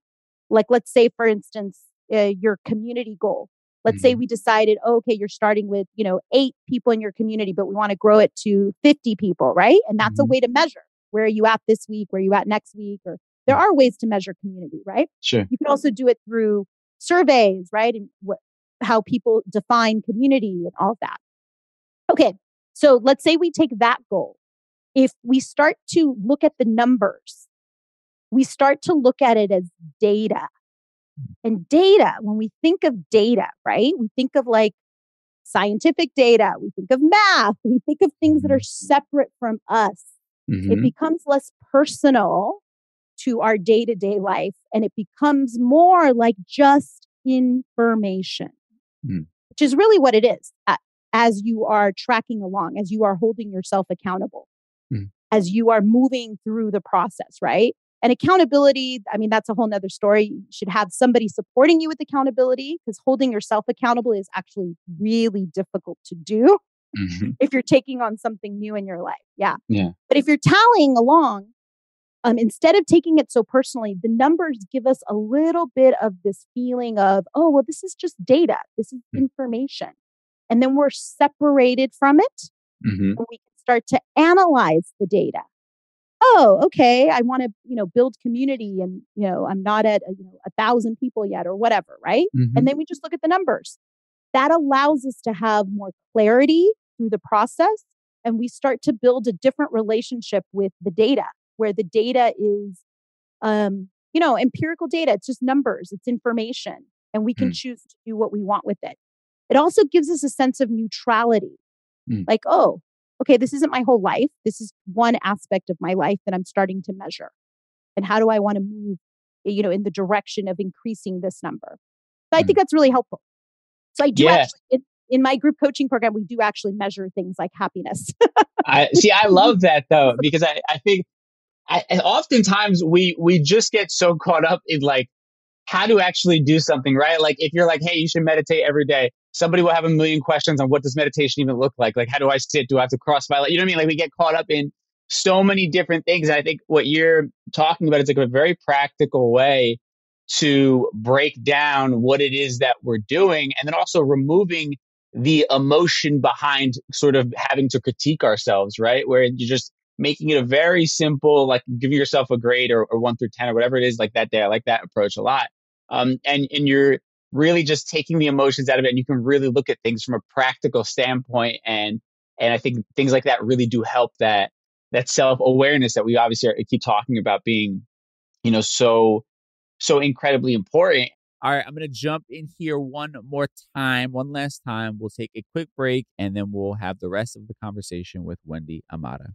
like let's say for instance uh, your community goal. Let's say mm-hmm. we decided, oh, okay, you're starting with, you know, 8 people in your community but we want to grow it to 50 people, right? And that's a mm-hmm. way to measure where are you at this week, where are you at next week or there are ways to measure community, right? Sure. You can also do it through surveys, right? And what, how people define community and all of that. Okay. So let's say we take that goal. If we start to look at the numbers, we start to look at it as data. And data, when we think of data, right? We think of like scientific data, we think of math, we think of things that are mm-hmm. separate from us. Mm-hmm. It becomes less personal to our day to day life and it becomes more like just information, mm. which is really what it is as you are tracking along, as you are holding yourself accountable, mm. as you are moving through the process, right? And accountability, I mean, that's a whole nother story. You should have somebody supporting you with accountability because holding yourself accountable is actually really difficult to do mm-hmm. if you're taking on something new in your life. Yeah. Yeah. But if you're tallying along, um, instead of taking it so personally, the numbers give us a little bit of this feeling of, oh, well, this is just data, this is mm-hmm. information. And then we're separated from it. Mm-hmm. And we can start to analyze the data. Oh, okay. I want to, you know, build community and, you know, I'm not at, a, you know, a thousand people yet or whatever. Right. Mm-hmm. And then we just look at the numbers. That allows us to have more clarity through the process and we start to build a different relationship with the data where the data is um, you know empirical data it's just numbers it's information and we can mm. choose to do what we want with it it also gives us a sense of neutrality mm. like oh okay this isn't my whole life this is one aspect of my life that i'm starting to measure and how do i want to move you know in the direction of increasing this number so i think mm. that's really helpful so i do yeah. actually in my group coaching program, we do actually measure things like happiness. I see. I love that though, because I, I think I, oftentimes we, we just get so caught up in like how to actually do something, right? Like if you're like, Hey, you should meditate every day. Somebody will have a million questions on what does meditation even look like? Like, how do I sit? Do I have to cross my, leg? you know what I mean? Like we get caught up in so many different things. And I think what you're talking about is like a very practical way to break down what it is that we're doing and then also removing the emotion behind sort of having to critique ourselves, right? Where you're just making it a very simple, like giving yourself a grade or, or one through 10 or whatever it is like that day. I like that approach a lot. Um, and, and you're really just taking the emotions out of it and you can really look at things from a practical standpoint. And, and I think things like that really do help that, that self awareness that we obviously are, keep talking about being, you know, so, so incredibly important. All right, I'm going to jump in here one more time, one last time. We'll take a quick break and then we'll have the rest of the conversation with Wendy Amara.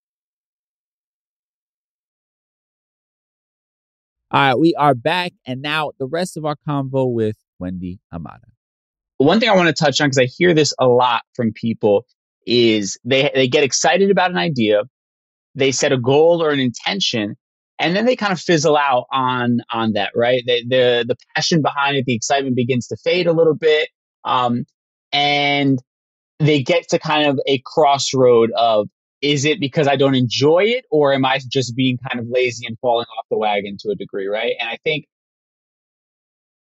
All right, we are back, and now the rest of our convo with Wendy Amara. One thing I want to touch on because I hear this a lot from people is they they get excited about an idea, they set a goal or an intention, and then they kind of fizzle out on on that, right? The the passion behind it, the excitement begins to fade a little bit, um, and they get to kind of a crossroad of is it because I don't enjoy it, or am I just being kind of lazy and falling off the wagon to a degree, right? And I think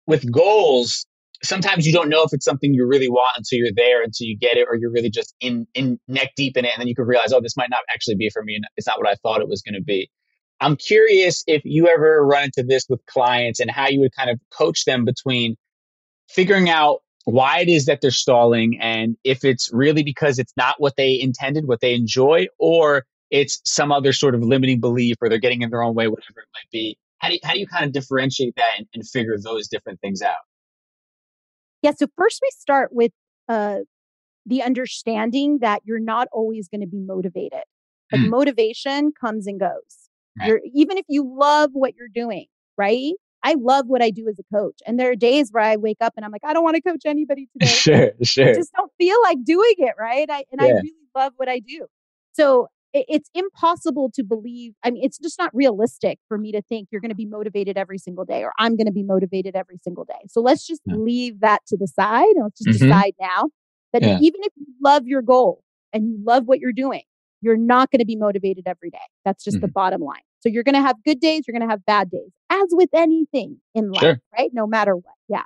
with goals, sometimes you don't know if it's something you really want until you're there, until you get it, or you're really just in in neck deep in it, and then you can realize, oh, this might not actually be for me, and it's not what I thought it was going to be. I'm curious if you ever run into this with clients and how you would kind of coach them between figuring out why it is that they're stalling and if it's really because it's not what they intended, what they enjoy, or it's some other sort of limiting belief or they're getting in their own way, whatever it might be. How do you, how do you kind of differentiate that and, and figure those different things out? Yeah. So first we start with uh, the understanding that you're not always going to be motivated. Like mm. motivation comes and goes. Right. You're, even if you love what you're doing, right? I love what I do as a coach. And there are days where I wake up and I'm like, I don't want to coach anybody today. sure, sure. I just don't feel like doing it, right? I, and yeah. I really love what I do. So it, it's impossible to believe. I mean, it's just not realistic for me to think you're going to be motivated every single day or I'm going to be motivated every single day. So let's just yeah. leave that to the side and let's just mm-hmm. decide now that yeah. even if you love your goal and you love what you're doing, you're not going to be motivated every day. That's just mm-hmm. the bottom line. So you're going to have good days, you're going to have bad days, as with anything in life, sure. right? No matter what. Yeah.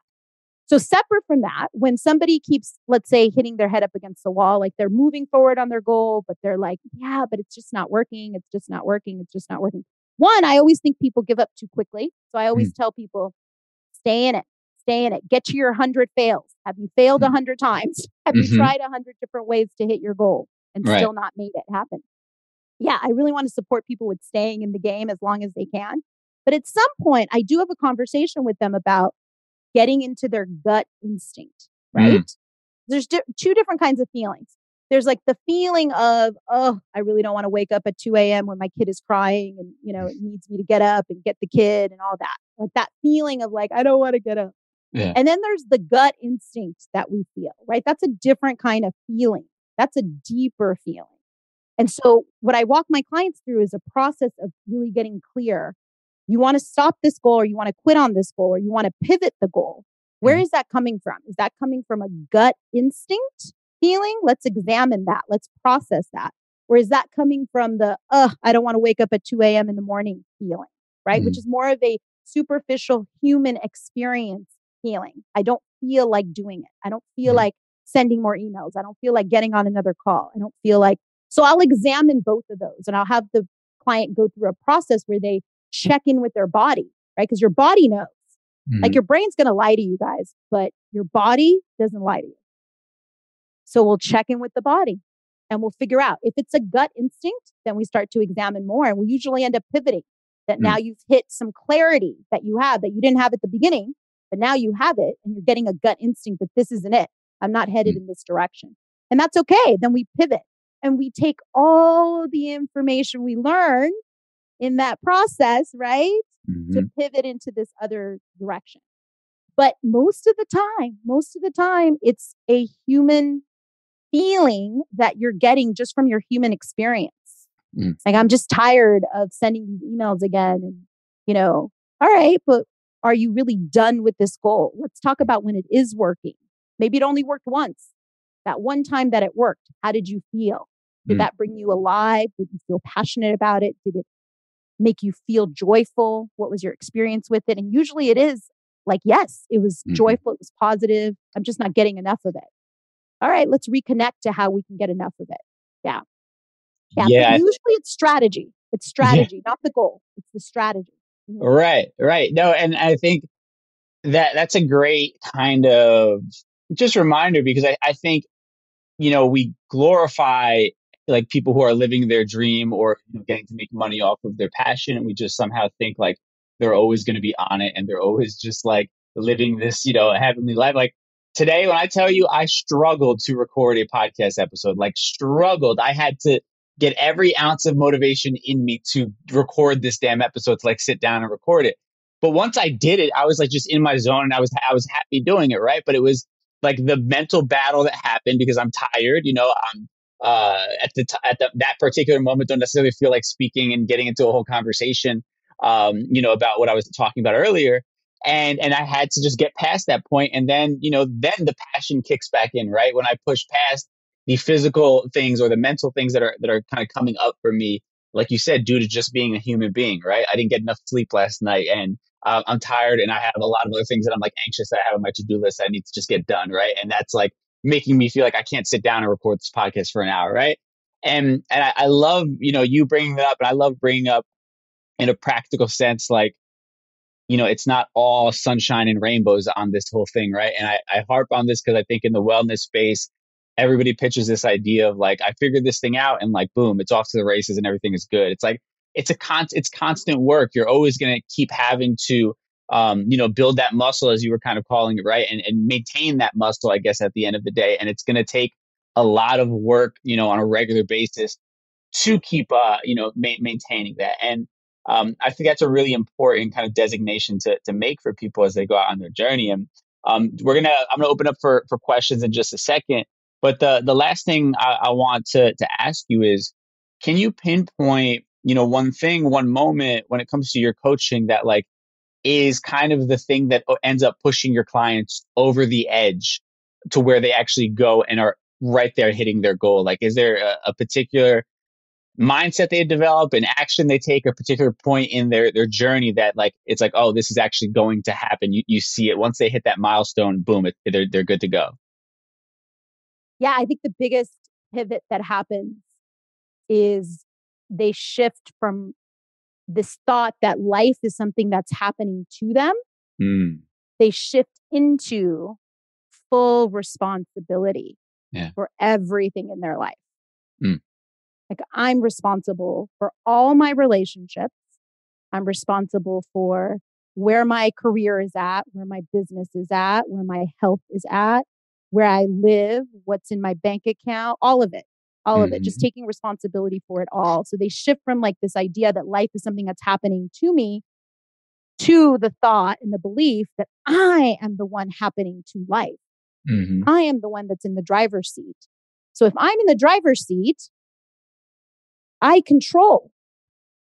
So separate from that, when somebody keeps, let's say, hitting their head up against the wall, like they're moving forward on their goal, but they're like, yeah, but it's just not working. It's just not working. It's just not working. One, I always think people give up too quickly. So I always mm. tell people, stay in it, stay in it, get to your 100 fails. Have you failed a mm. 100 times? Have mm-hmm. you tried a 100 different ways to hit your goal and right. still not made it happen? yeah, I really want to support people with staying in the game as long as they can. But at some point, I do have a conversation with them about getting into their gut instinct, right? Mm. There's di- two different kinds of feelings. There's like the feeling of, oh, I really don't want to wake up at 2 a.m. when my kid is crying and, you know, it needs me to get up and get the kid and all that. Like that feeling of like, I don't want to get up. Yeah. And then there's the gut instinct that we feel, right? That's a different kind of feeling. That's a deeper feeling. And so, what I walk my clients through is a process of really getting clear. You want to stop this goal, or you want to quit on this goal, or you want to pivot the goal. Where mm-hmm. that coming from? Is that coming from a gut instinct feeling? Let's examine that. Let's process that. Or is that coming from the, uh, I don't want to wake up at 2 a.m. in the morning feeling, right? Mm-hmm. Which is more of a superficial human experience feeling. I don't feel like doing it. I don't feel mm-hmm. like sending more emails. I don't feel like getting on another call. I don't feel like so I'll examine both of those and I'll have the client go through a process where they check in with their body, right? Because your body knows. Mm-hmm. Like your brain's going to lie to you guys, but your body doesn't lie to you. So we'll check in with the body and we'll figure out if it's a gut instinct, then we start to examine more and we usually end up pivoting that mm-hmm. now you've hit some clarity that you have that you didn't have at the beginning, but now you have it and you're getting a gut instinct that this isn't it. I'm not headed mm-hmm. in this direction. And that's okay. Then we pivot and we take all the information we learn in that process, right? Mm-hmm. To pivot into this other direction. But most of the time, most of the time, it's a human feeling that you're getting just from your human experience. Mm. Like, I'm just tired of sending these emails again. And, you know, all right, but are you really done with this goal? Let's talk about when it is working. Maybe it only worked once. That one time that it worked, how did you feel? Did mm. that bring you alive? Did you feel passionate about it? Did it make you feel joyful? What was your experience with it? And usually it is like, yes, it was mm-hmm. joyful, it was positive. I'm just not getting enough of it. All right, let's reconnect to how we can get enough of it. Yeah. Yeah. yeah. usually it's strategy. It's strategy, yeah. not the goal. It's the strategy. Mm-hmm. Right, right. No, and I think that that's a great kind of just reminder because I, I think, you know, we glorify like people who are living their dream or you know, getting to make money off of their passion. And we just somehow think like they're always going to be on it and they're always just like living this, you know, heavenly life. Like today, when I tell you I struggled to record a podcast episode, like struggled, I had to get every ounce of motivation in me to record this damn episode, to like sit down and record it. But once I did it, I was like just in my zone and I was, I was happy doing it. Right. But it was like the mental battle that happened because I'm tired, you know, I'm, uh, at the t- at the, that particular moment don't necessarily feel like speaking and getting into a whole conversation um, you know, about what I was talking about earlier. And and I had to just get past that point, and then you know, then the passion kicks back in, right? When I push past the physical things or the mental things that are that are kind of coming up for me, like you said, due to just being a human being, right? I didn't get enough sleep last night, and uh, I'm tired, and I have a lot of other things that I'm like anxious that I have on my to do list. I need to just get done, right? And that's like making me feel like I can't sit down and record this podcast for an hour, right? And and I, I love you know you bringing it up, and I love bringing up in a practical sense, like, you know, it's not all sunshine and rainbows on this whole thing, right? And I, I harp on this because I think in the wellness space, everybody pitches this idea of like, I figured this thing out and like, boom, it's off to the races and everything is good. It's like, it's a con, it's constant work. You're always going to keep having to, um, you know, build that muscle as you were kind of calling it, right? And, and maintain that muscle, I guess, at the end of the day. And it's going to take a lot of work, you know, on a regular basis to keep, uh, you know, ma- maintaining that. And um, I think that's a really important kind of designation to, to make for people as they go out on their journey. And um, we're gonna I'm gonna open up for for questions in just a second. But the the last thing I, I want to to ask you is, can you pinpoint you know one thing, one moment when it comes to your coaching that like is kind of the thing that uh, ends up pushing your clients over the edge to where they actually go and are right there hitting their goal? Like, is there a, a particular mindset they develop an action they take a particular point in their their journey that like it's like oh this is actually going to happen. You, you see it. Once they hit that milestone boom it, they're they're good to go. Yeah i think the biggest pivot that happens is they shift from this thought that life is something that's happening to them mm. they shift into full responsibility yeah. for everything in their life mm. Like I'm responsible for all my relationships. I'm responsible for where my career is at, where my business is at, where my health is at, where I live, what's in my bank account, all of it, all mm-hmm. of it, just mm-hmm. taking responsibility for it all. So they shift from like this idea that life is something that's happening to me to the thought and the belief that I am the one happening to life. Mm-hmm. I am the one that's in the driver's seat. So if I'm in the driver's seat, I control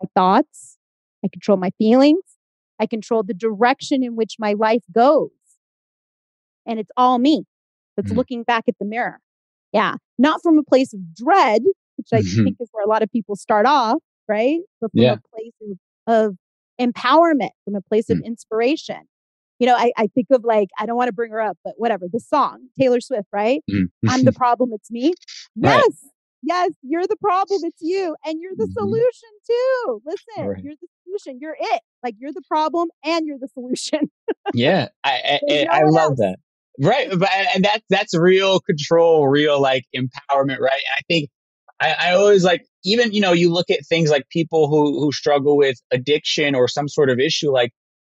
my thoughts, I control my feelings, I control the direction in which my life goes. And it's all me that's mm-hmm. looking back at the mirror. Yeah. Not from a place of dread, which I mm-hmm. think is where a lot of people start off, right? But from yeah. a place of, of, empowerment, from a place mm-hmm. of mm. inspiration. You know, I, I, think of like, I don't want to bring her up, but whatever, the song, Taylor Swift, right? Mm-hmm. I'm the problem, it's me. Yes. Right. Yes, you're the problem. It's you. And you're the mm-hmm. solution too. Listen, right. you're the solution. You're it. Like you're the problem and you're the solution. yeah. I, I, I love that. Right. But, and that's, that's real control, real like empowerment. Right. And I think I, I always like, even, you know, you look at things like people who, who struggle with addiction or some sort of issue, like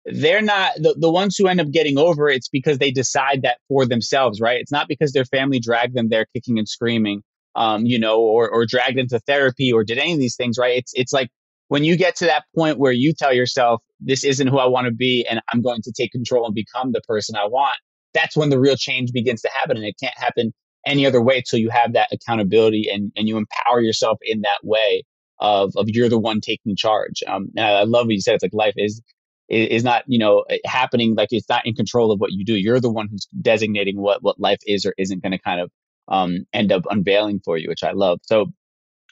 they're not the, the ones who end up getting over it, it's because they decide that for themselves, right? It's not because their family dragged them there kicking and screaming um, you know, or, or dragged into therapy or did any of these things, right? It's, it's like when you get to that point where you tell yourself, this isn't who I want to be, and I'm going to take control and become the person I want, that's when the real change begins to happen. And it can't happen any other way till you have that accountability and, and you empower yourself in that way of, of you're the one taking charge. Um, and I, love what you said. It's like life is, is not, you know, happening like it's not in control of what you do. You're the one who's designating what, what life is or isn't going to kind of um, end up unveiling for you, which I love. So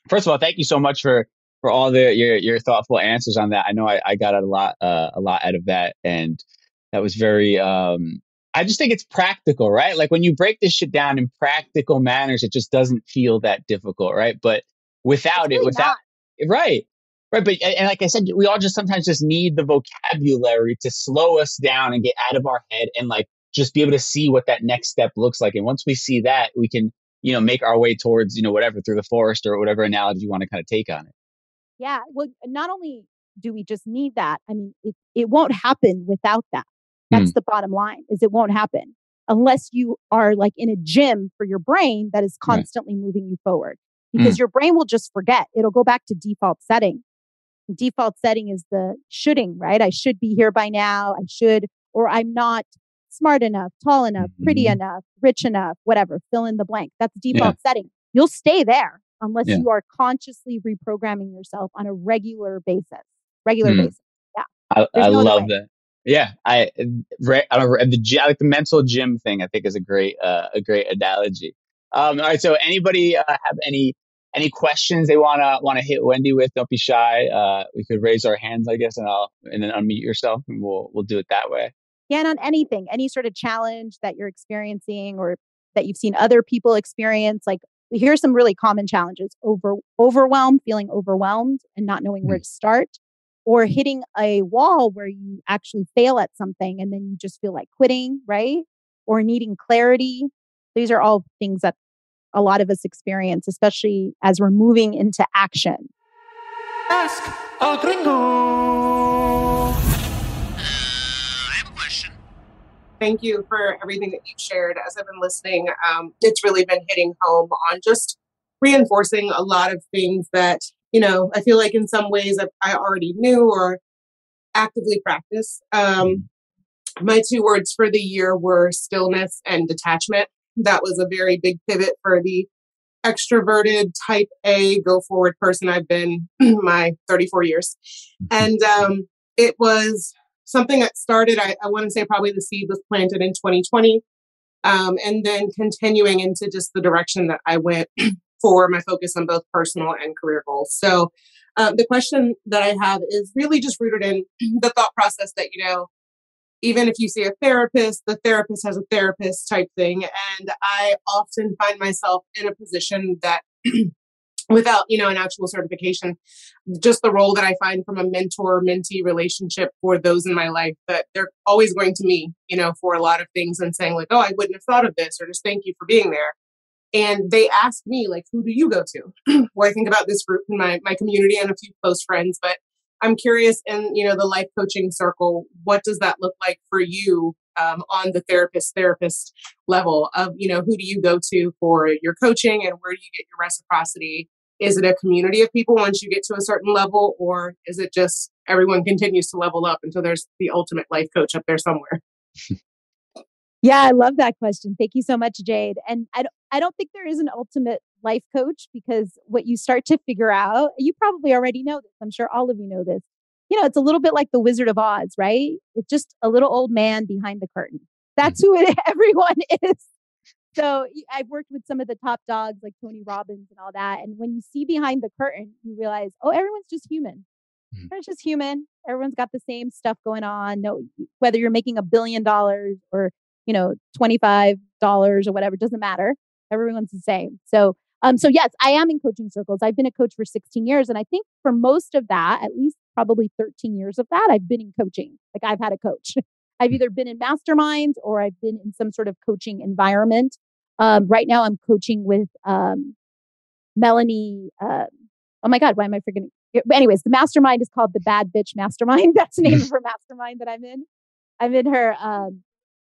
first of all, thank you so much for, for all the, your, your thoughtful answers on that. I know I, I got a lot, uh, a lot out of that. And that was very, um, I just think it's practical, right? Like when you break this shit down in practical manners, it just doesn't feel that difficult, right? But without it, without not. right, right. But and like I said, we all just sometimes just need the vocabulary to slow us down and get out of our head and like just be able to see what that next step looks like. And once we see that, we can you know make our way towards you know whatever through the forest or whatever analogy you want to kind of take on it. Yeah. Well, not only do we just need that, I mean, it, it won't happen without that. That's mm. the bottom line is it won't happen unless you are like in a gym for your brain that is constantly right. moving you forward because mm. your brain will just forget. It'll go back to default setting. Default setting is the shoulding, right? I should be here by now. I should, or I'm not smart enough, tall enough, pretty enough, rich enough, whatever, fill in the blank. That's default yeah. setting. You'll stay there unless yeah. you are consciously reprogramming yourself on a regular basis. Regular mm. basis. Yeah. I, I no love that. Yeah, I, I, don't, the like the mental gym thing. I think is a great uh, a great analogy. Um, all right, so anybody uh, have any any questions they wanna wanna hit Wendy with? Don't be shy. Uh, we could raise our hands, I guess, and I'll and then unmute yourself, and we'll we'll do it that way. Yeah, and on anything, any sort of challenge that you're experiencing or that you've seen other people experience, like here's some really common challenges: over overwhelmed, feeling overwhelmed, and not knowing mm. where to start or hitting a wall where you actually fail at something and then you just feel like quitting, right? Or needing clarity. These are all things that a lot of us experience, especially as we're moving into action. Ask a gringo. Thank you for everything that you've shared. As I've been listening, um, it's really been hitting home on just reinforcing a lot of things that you know, I feel like in some ways I, I already knew or actively practice. Um, my two words for the year were stillness and detachment. That was a very big pivot for the extroverted type A go forward person I've been my 34 years. Mm-hmm. And um, it was something that started, I, I want to say probably the seed was planted in 2020. Um, and then continuing into just the direction that I went for my focus on both personal and career goals. So, um, the question that I have is really just rooted in the thought process that, you know, even if you see a therapist, the therapist has a therapist type thing. And I often find myself in a position that, without, you know, an actual certification, just the role that I find from a mentor mentee relationship for those in my life that they're always going to me, you know, for a lot of things and saying, like, oh, I wouldn't have thought of this, or just thank you for being there and they ask me like who do you go to? Well i think about this group in my, my community and a few close friends but i'm curious in you know the life coaching circle what does that look like for you um, on the therapist therapist level of you know who do you go to for your coaching and where do you get your reciprocity? Is it a community of people once you get to a certain level or is it just everyone continues to level up until there's the ultimate life coach up there somewhere Yeah, I love that question. Thank you so much, Jade. And I don't, I don't think there is an ultimate life coach because what you start to figure out, you probably already know this. I'm sure all of you know this. You know, it's a little bit like the Wizard of Oz, right? It's just a little old man behind the curtain. That's who it, everyone is. So I've worked with some of the top dogs like Tony Robbins and all that. And when you see behind the curtain, you realize, oh, everyone's just human. Mm-hmm. It's just human. Everyone's got the same stuff going on. No, whether you're making a billion dollars or you know, $25 or whatever, doesn't matter. Everyone's the same. So, um, so yes, I am in coaching circles. I've been a coach for 16 years. And I think for most of that, at least probably 13 years of that, I've been in coaching. Like I've had a coach. I've either been in masterminds or I've been in some sort of coaching environment. Um, right now I'm coaching with, um, Melanie, uh, oh my God, why am I forgetting? Anyways, the mastermind is called the Bad Bitch Mastermind. That's the name of her mastermind that I'm in. I'm in her um,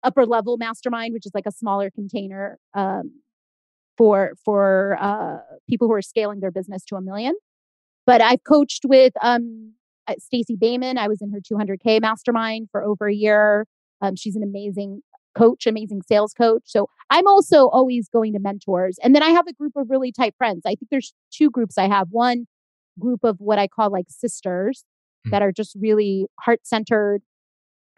upper level mastermind, which is like a smaller container um, for for uh, people who are scaling their business to a million. but I've coached with um, uh, Stacey Bayman. I was in her 200K mastermind for over a year. Um, she's an amazing coach, amazing sales coach. So I'm also always going to mentors. And then I have a group of really tight friends. I think there's two groups I have. One group of what I call like sisters mm-hmm. that are just really heart centered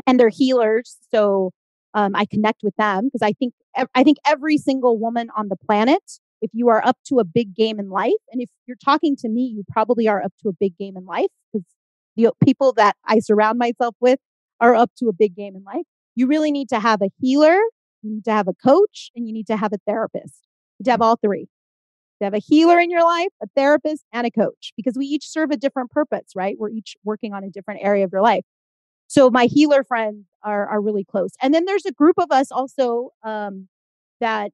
and they're healers. So um, I connect with them because I think I think every single woman on the planet, if you are up to a big game in life, and if you're talking to me, you probably are up to a big game in life because the people that I surround myself with are up to a big game in life. You really need to have a healer, you need to have a coach, and you need to have a therapist. You need to have all three. To have a healer in your life, a therapist, and a coach because we each serve a different purpose, right? We're each working on a different area of your life. So my healer friends are are really close. And then there's a group of us also um, that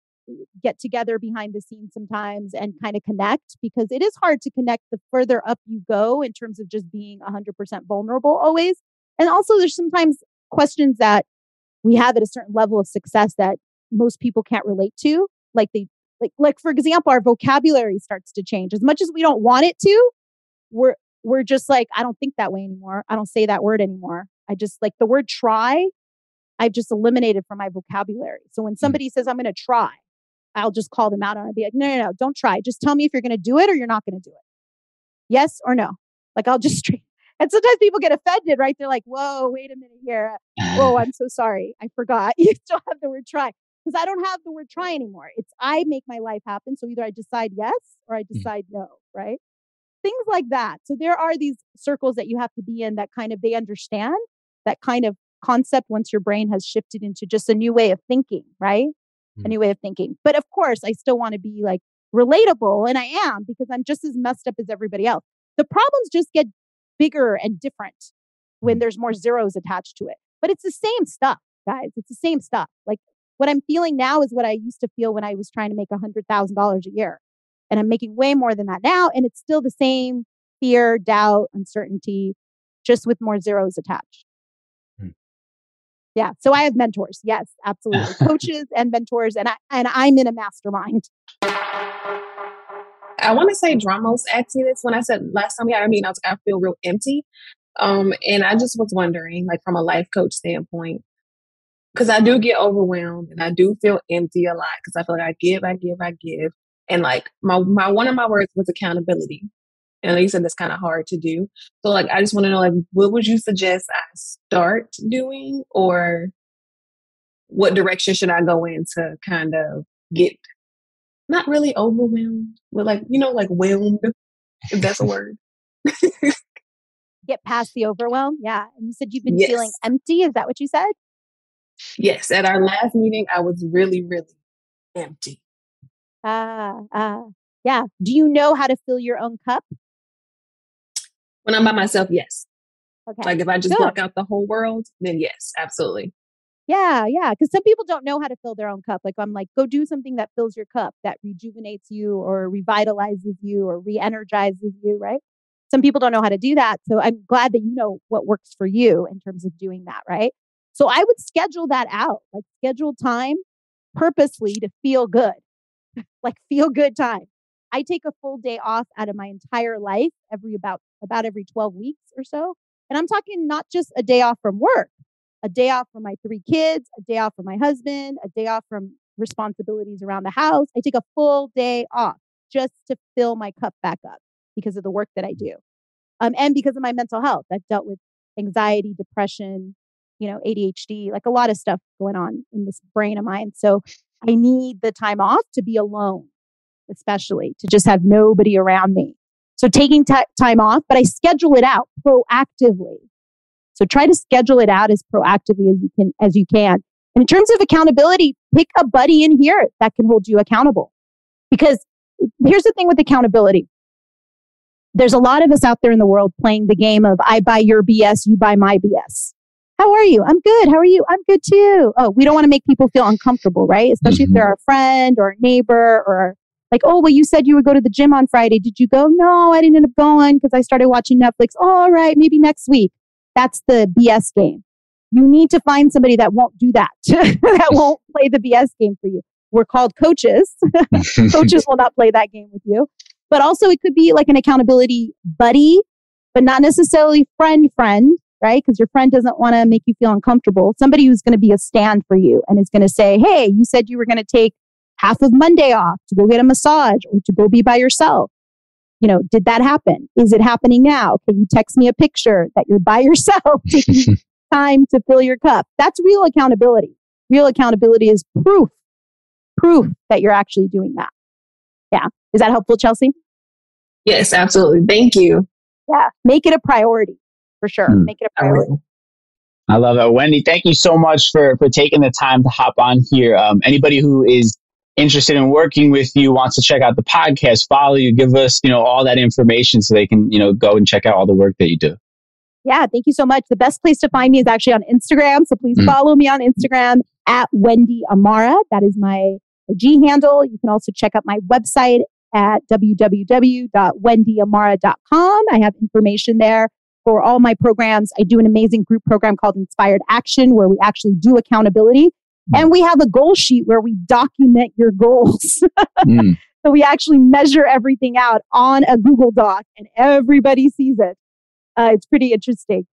get together behind the scenes sometimes and kind of connect because it is hard to connect the further up you go in terms of just being 100% vulnerable always. And also there's sometimes questions that we have at a certain level of success that most people can't relate to like they like like for example our vocabulary starts to change as much as we don't want it to we're we're just like i don't think that way anymore i don't say that word anymore i just like the word try i've just eliminated from my vocabulary so when mm. somebody says i'm going to try i'll just call them out and i'll be like no no no don't try just tell me if you're going to do it or you're not going to do it yes or no like i'll just straight and sometimes people get offended, right? They're like, whoa, wait a minute here. Whoa, I'm so sorry. I forgot. You still have the word try. Because I don't have the word try anymore. It's I make my life happen. So either I decide yes or I mm. decide no, right? Things like that. So there are these circles that you have to be in that kind of they understand that kind of concept once your brain has shifted into just a new way of thinking, right? Mm. A new way of thinking. But of course, I still want to be like relatable and I am because I'm just as messed up as everybody else. The problems just get bigger and different when mm. there's more zeros attached to it. But it's the same stuff, guys. It's the same stuff. Like what I'm feeling now is what I used to feel when I was trying to make $100,000 a year. And I'm making way more than that now. And it's still the same fear, doubt, uncertainty, just with more zeros attached. Yeah. So I have mentors. Yes, absolutely. Coaches and mentors. And I and I'm in a mastermind. I want to say Dramos asked me this when I said last time we had a meeting, I was like, I feel real empty. Um, and I just was wondering, like from a life coach standpoint, because I do get overwhelmed and I do feel empty a lot because I feel like I give, I give, I give. And like my my one of my words was accountability. And you said that's kind of hard to do. So like I just want to know like what would you suggest I start doing or what direction should I go in to kind of get not really overwhelmed, but like, you know, like whelmed, if that's a word. Get past the overwhelm. Yeah. And you said you've been yes. feeling empty. Is that what you said? Yes. At our last meeting, I was really, really empty. Ah, ah. Yeah. Do you know how to fill your own cup? When I'm by myself, yes. Okay. Like if I just Good. block out the whole world, then yes, absolutely. Yeah, yeah. Because some people don't know how to fill their own cup. Like I'm like, go do something that fills your cup, that rejuvenates you or revitalizes you or re-energizes you, right? Some people don't know how to do that. So I'm glad that you know what works for you in terms of doing that, right? So I would schedule that out, like schedule time purposely to feel good, like feel good time. I take a full day off out of my entire life every about about every 12 weeks or so. And I'm talking not just a day off from work, a day off from my three kids, a day off from my husband, a day off from responsibilities around the house. I take a full day off just to fill my cup back up because of the work that I do. Um, and because of my mental health. I've dealt with anxiety, depression, you know, ADHD, like a lot of stuff going on in this brain of mine. So I need the time off to be alone, especially to just have nobody around me. So taking t- time off, but I schedule it out proactively. So try to schedule it out as proactively as you can, as you can. And in terms of accountability, pick a buddy in here that can hold you accountable. Because here's the thing with accountability. There's a lot of us out there in the world playing the game of I buy your BS, you buy my BS. How are you? I'm good. How are you? I'm good too. Oh, we don't want to make people feel uncomfortable, right? Especially mm-hmm. if they're a friend or a neighbor or like, oh, well, you said you would go to the gym on Friday. Did you go? No, I didn't end up going because I started watching Netflix. All right, maybe next week. That's the BS game. You need to find somebody that won't do that, that won't play the BS game for you. We're called coaches. coaches will not play that game with you. but also it could be like an accountability buddy, but not necessarily friend friend, right? Because your friend doesn't want to make you feel uncomfortable. Somebody who's going to be a stand for you and is going to say, Hey, you said you were going to take half of Monday off to go get a massage or to go be by yourself. You know, did that happen? Is it happening now? Can you text me a picture that you're by yourself taking time to fill your cup? That's real accountability. Real accountability is proof, proof that you're actually doing that. Yeah. Is that helpful, Chelsea? Yes, absolutely. Thank you. Yeah. Make it a priority for sure. Hmm. Make it a priority. I love that. Wendy, thank you so much for, for taking the time to hop on here. Um, anybody who is interested in working with you, wants to check out the podcast, follow you, give us, you know, all that information so they can, you know, go and check out all the work that you do. Yeah, thank you so much. The best place to find me is actually on Instagram. So please mm. follow me on Instagram at Wendy Amara. That is my G handle. You can also check out my website at www.wendyamara.com. I have information there for all my programs. I do an amazing group program called Inspired Action where we actually do accountability. And we have a goal sheet where we document your goals. mm. So we actually measure everything out on a Google Doc and everybody sees it. Uh, it's pretty interesting.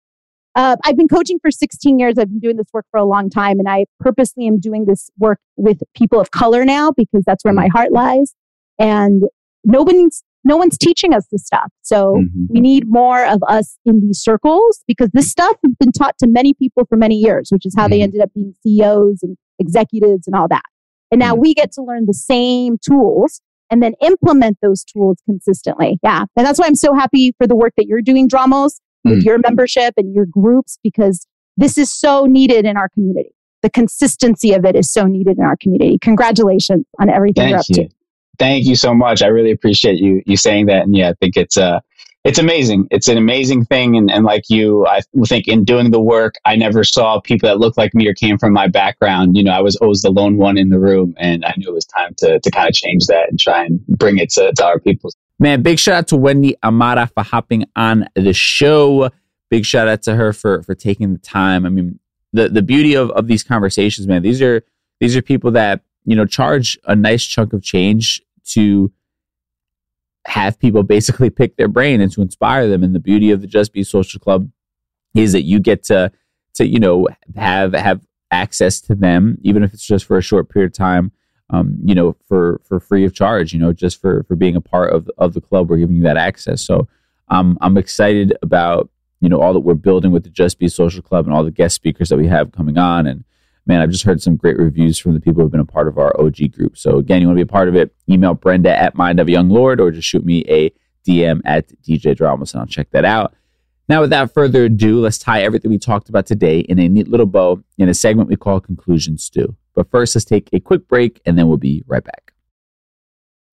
Uh, I've been coaching for 16 years. I've been doing this work for a long time, and I purposely am doing this work with people of color now because that's where my heart lies. And nobody's no one's teaching us this stuff. So mm-hmm. we need more of us in these circles because this stuff has been taught to many people for many years, which is how mm-hmm. they ended up being CEOs and executives and all that. And now mm-hmm. we get to learn the same tools and then implement those tools consistently. Yeah. And that's why I'm so happy for the work that you're doing, Dramos, with mm. your membership and your groups, because this is so needed in our community. The consistency of it is so needed in our community. Congratulations on everything Thank you're up you. to. Thank you so much. I really appreciate you you saying that. And yeah, I think it's uh it's amazing. It's an amazing thing. And, and like you, I think in doing the work, I never saw people that looked like me or came from my background. You know, I was always the lone one in the room and I knew it was time to, to kind of change that and try and bring it to, to our people. Man, big shout out to Wendy Amara for hopping on the show. Big shout out to her for, for taking the time. I mean, the, the beauty of, of these conversations, man, these are, these are people that, you know, charge a nice chunk of change to have people basically pick their brain and to inspire them. And the beauty of the Just Be Social Club is that you get to to you know have have access to them, even if it's just for a short period of time. Um, you know, for for free of charge. You know, just for for being a part of of the club, we're giving you that access. So, um, I'm excited about you know all that we're building with the Just Be Social Club and all the guest speakers that we have coming on and man, I've just heard some great reviews from the people who've been a part of our OG group. So again, you want to be a part of it, email Brenda at Mind of Young Lord or just shoot me a DM at DJ Dramos and I'll check that out. Now, without further ado, let's tie everything we talked about today in a neat little bow in a segment we call Conclusion Stew. But first, let's take a quick break and then we'll be right back.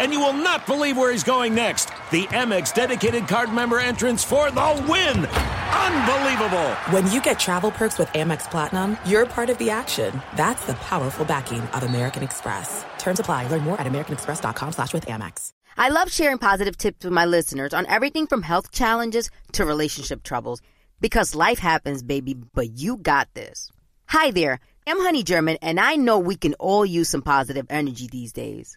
And you will not believe where he's going next. The Amex dedicated card member entrance for the win! Unbelievable! When you get travel perks with Amex Platinum, you're part of the action. That's the powerful backing of American Express. Terms apply. Learn more at americanexpress.com slash with Amex. I love sharing positive tips with my listeners on everything from health challenges to relationship troubles. Because life happens, baby, but you got this. Hi there. I'm Honey German, and I know we can all use some positive energy these days.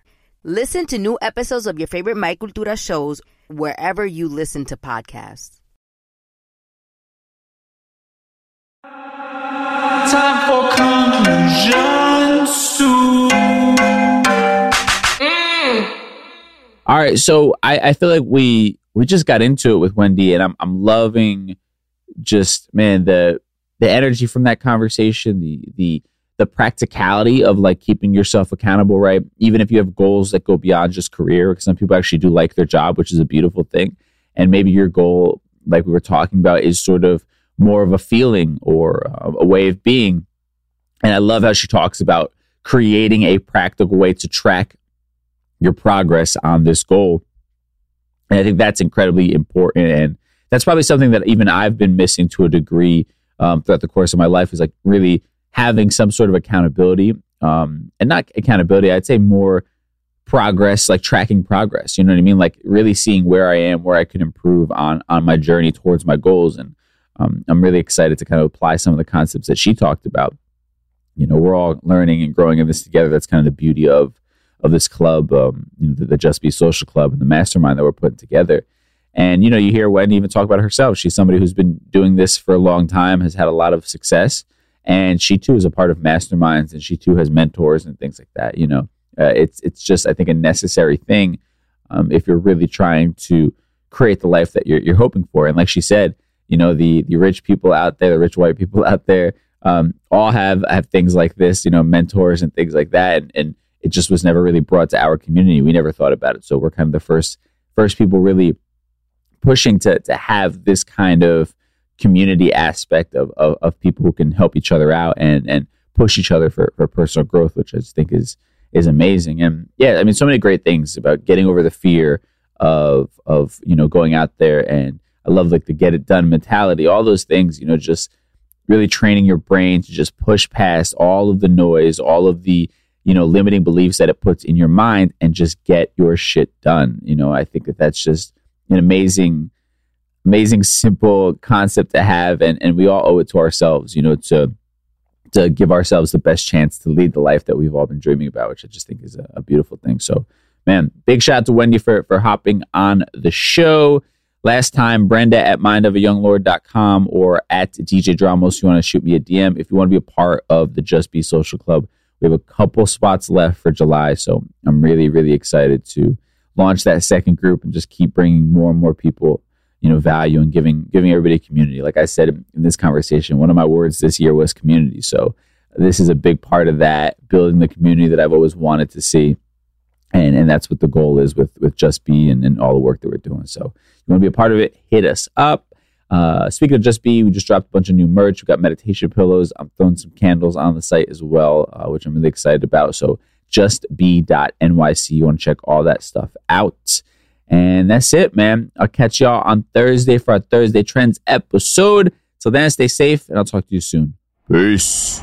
Listen to new episodes of your favorite My Cultura shows wherever you listen to podcasts. Time for Conclusion Stew. All right, so I, I feel like we we just got into it with Wendy, and I'm I'm loving just man the the energy from that conversation, the the the practicality of like keeping yourself accountable, right? Even if you have goals that go beyond just career, because some people actually do like their job, which is a beautiful thing. And maybe your goal, like we were talking about, is sort of more of a feeling or uh, a way of being. And I love how she talks about creating a practical way to track your progress on this goal. And I think that's incredibly important. And that's probably something that even I've been missing to a degree um, throughout the course of my life is like really having some sort of accountability um, and not accountability i'd say more progress like tracking progress you know what i mean? Like really seeing where i am where i can improve on on my journey towards my goals and um, i'm really excited to kind of apply some of the concepts that she talked about. You know we're all learning and growing in this together. That's kind of the beauty of of this club um, you know the, the just be social club and the mastermind that we're putting together. And you know you hear wendy even talk about herself. She's somebody who's been doing this for a long time has had a lot of success and she too is a part of masterminds and she too has mentors and things like that you know. Uh, it's it's just i think a necessary thing um, if you're really trying to create the life that you're, you're hoping for. And like she said you know the the rich people out there the rich white people out there um, all have have things like this you know mentors and things like that. And, and it just was never really brought to our community. We never thought about it. So we're kind of the first first people really pushing to to have this kind of community aspect of, of, of people who can help each other out and, and push each other for, for personal growth, which I just think is is amazing. And yeah, I mean, so many great things about getting over the fear of of you know going out there and I love like the get it done mentality, all those things. You know, just really training your brain to just push past all of the noise, all of the you know limiting beliefs that it puts in your mind, and just get your shit done. You know, I think that that's just an amazing amazing simple concept to have and, and we all owe it to ourselves you know to to give ourselves the best chance to lead the life that we've all been dreaming about which i just think is a, a beautiful thing. So man big shout out to wendy for for hopping on the show. Last time brenda at mindofayounglord.com or at dj dramos you want to shoot me a dm if you want to be a part of the just be social club we have a couple spots left for july so i'm really really excited to launch that second group and just keep bringing more and more people you know value and giving giving everybody a community. Like i said in this conversation one of my words this year was community. So this is a big part of that building the community that i've always wanted to see. And and that's what the goal is with with just be and, and all the work that we're doing. So you want to be a part of it hit us up. Uh, speaking of just be we just dropped a bunch of new merch. We've got meditation pillows. I'm throwing some candles on the site as well uh, which i'm really excited about. So justbe.nyc you want to check all that stuff out and that's it, man. I'll catch y'all on Thursday for our Thursday Trends episode. So then, stay safe, and I'll talk to you soon. Peace.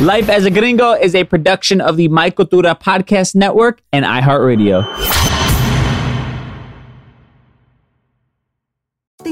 Life as a Gringo is a production of the My Cultura Podcast Network and iHeartRadio.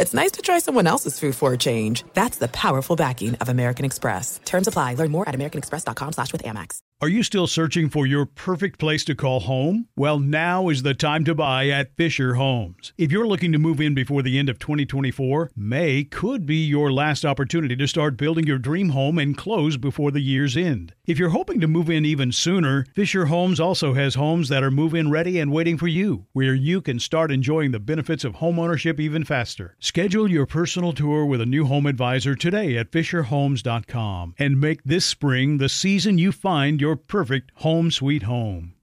It's nice to try someone else's food for a change. That's the powerful backing of American Express. Terms apply. Learn more at americanexpress.com slash with Amex. Are you still searching for your perfect place to call home? Well, now is the time to buy at Fisher Homes. If you're looking to move in before the end of 2024, May could be your last opportunity to start building your dream home and close before the year's end. If you're hoping to move in even sooner, Fisher Homes also has homes that are move in ready and waiting for you, where you can start enjoying the benefits of homeownership even faster. Schedule your personal tour with a new home advisor today at FisherHomes.com and make this spring the season you find your perfect home sweet home.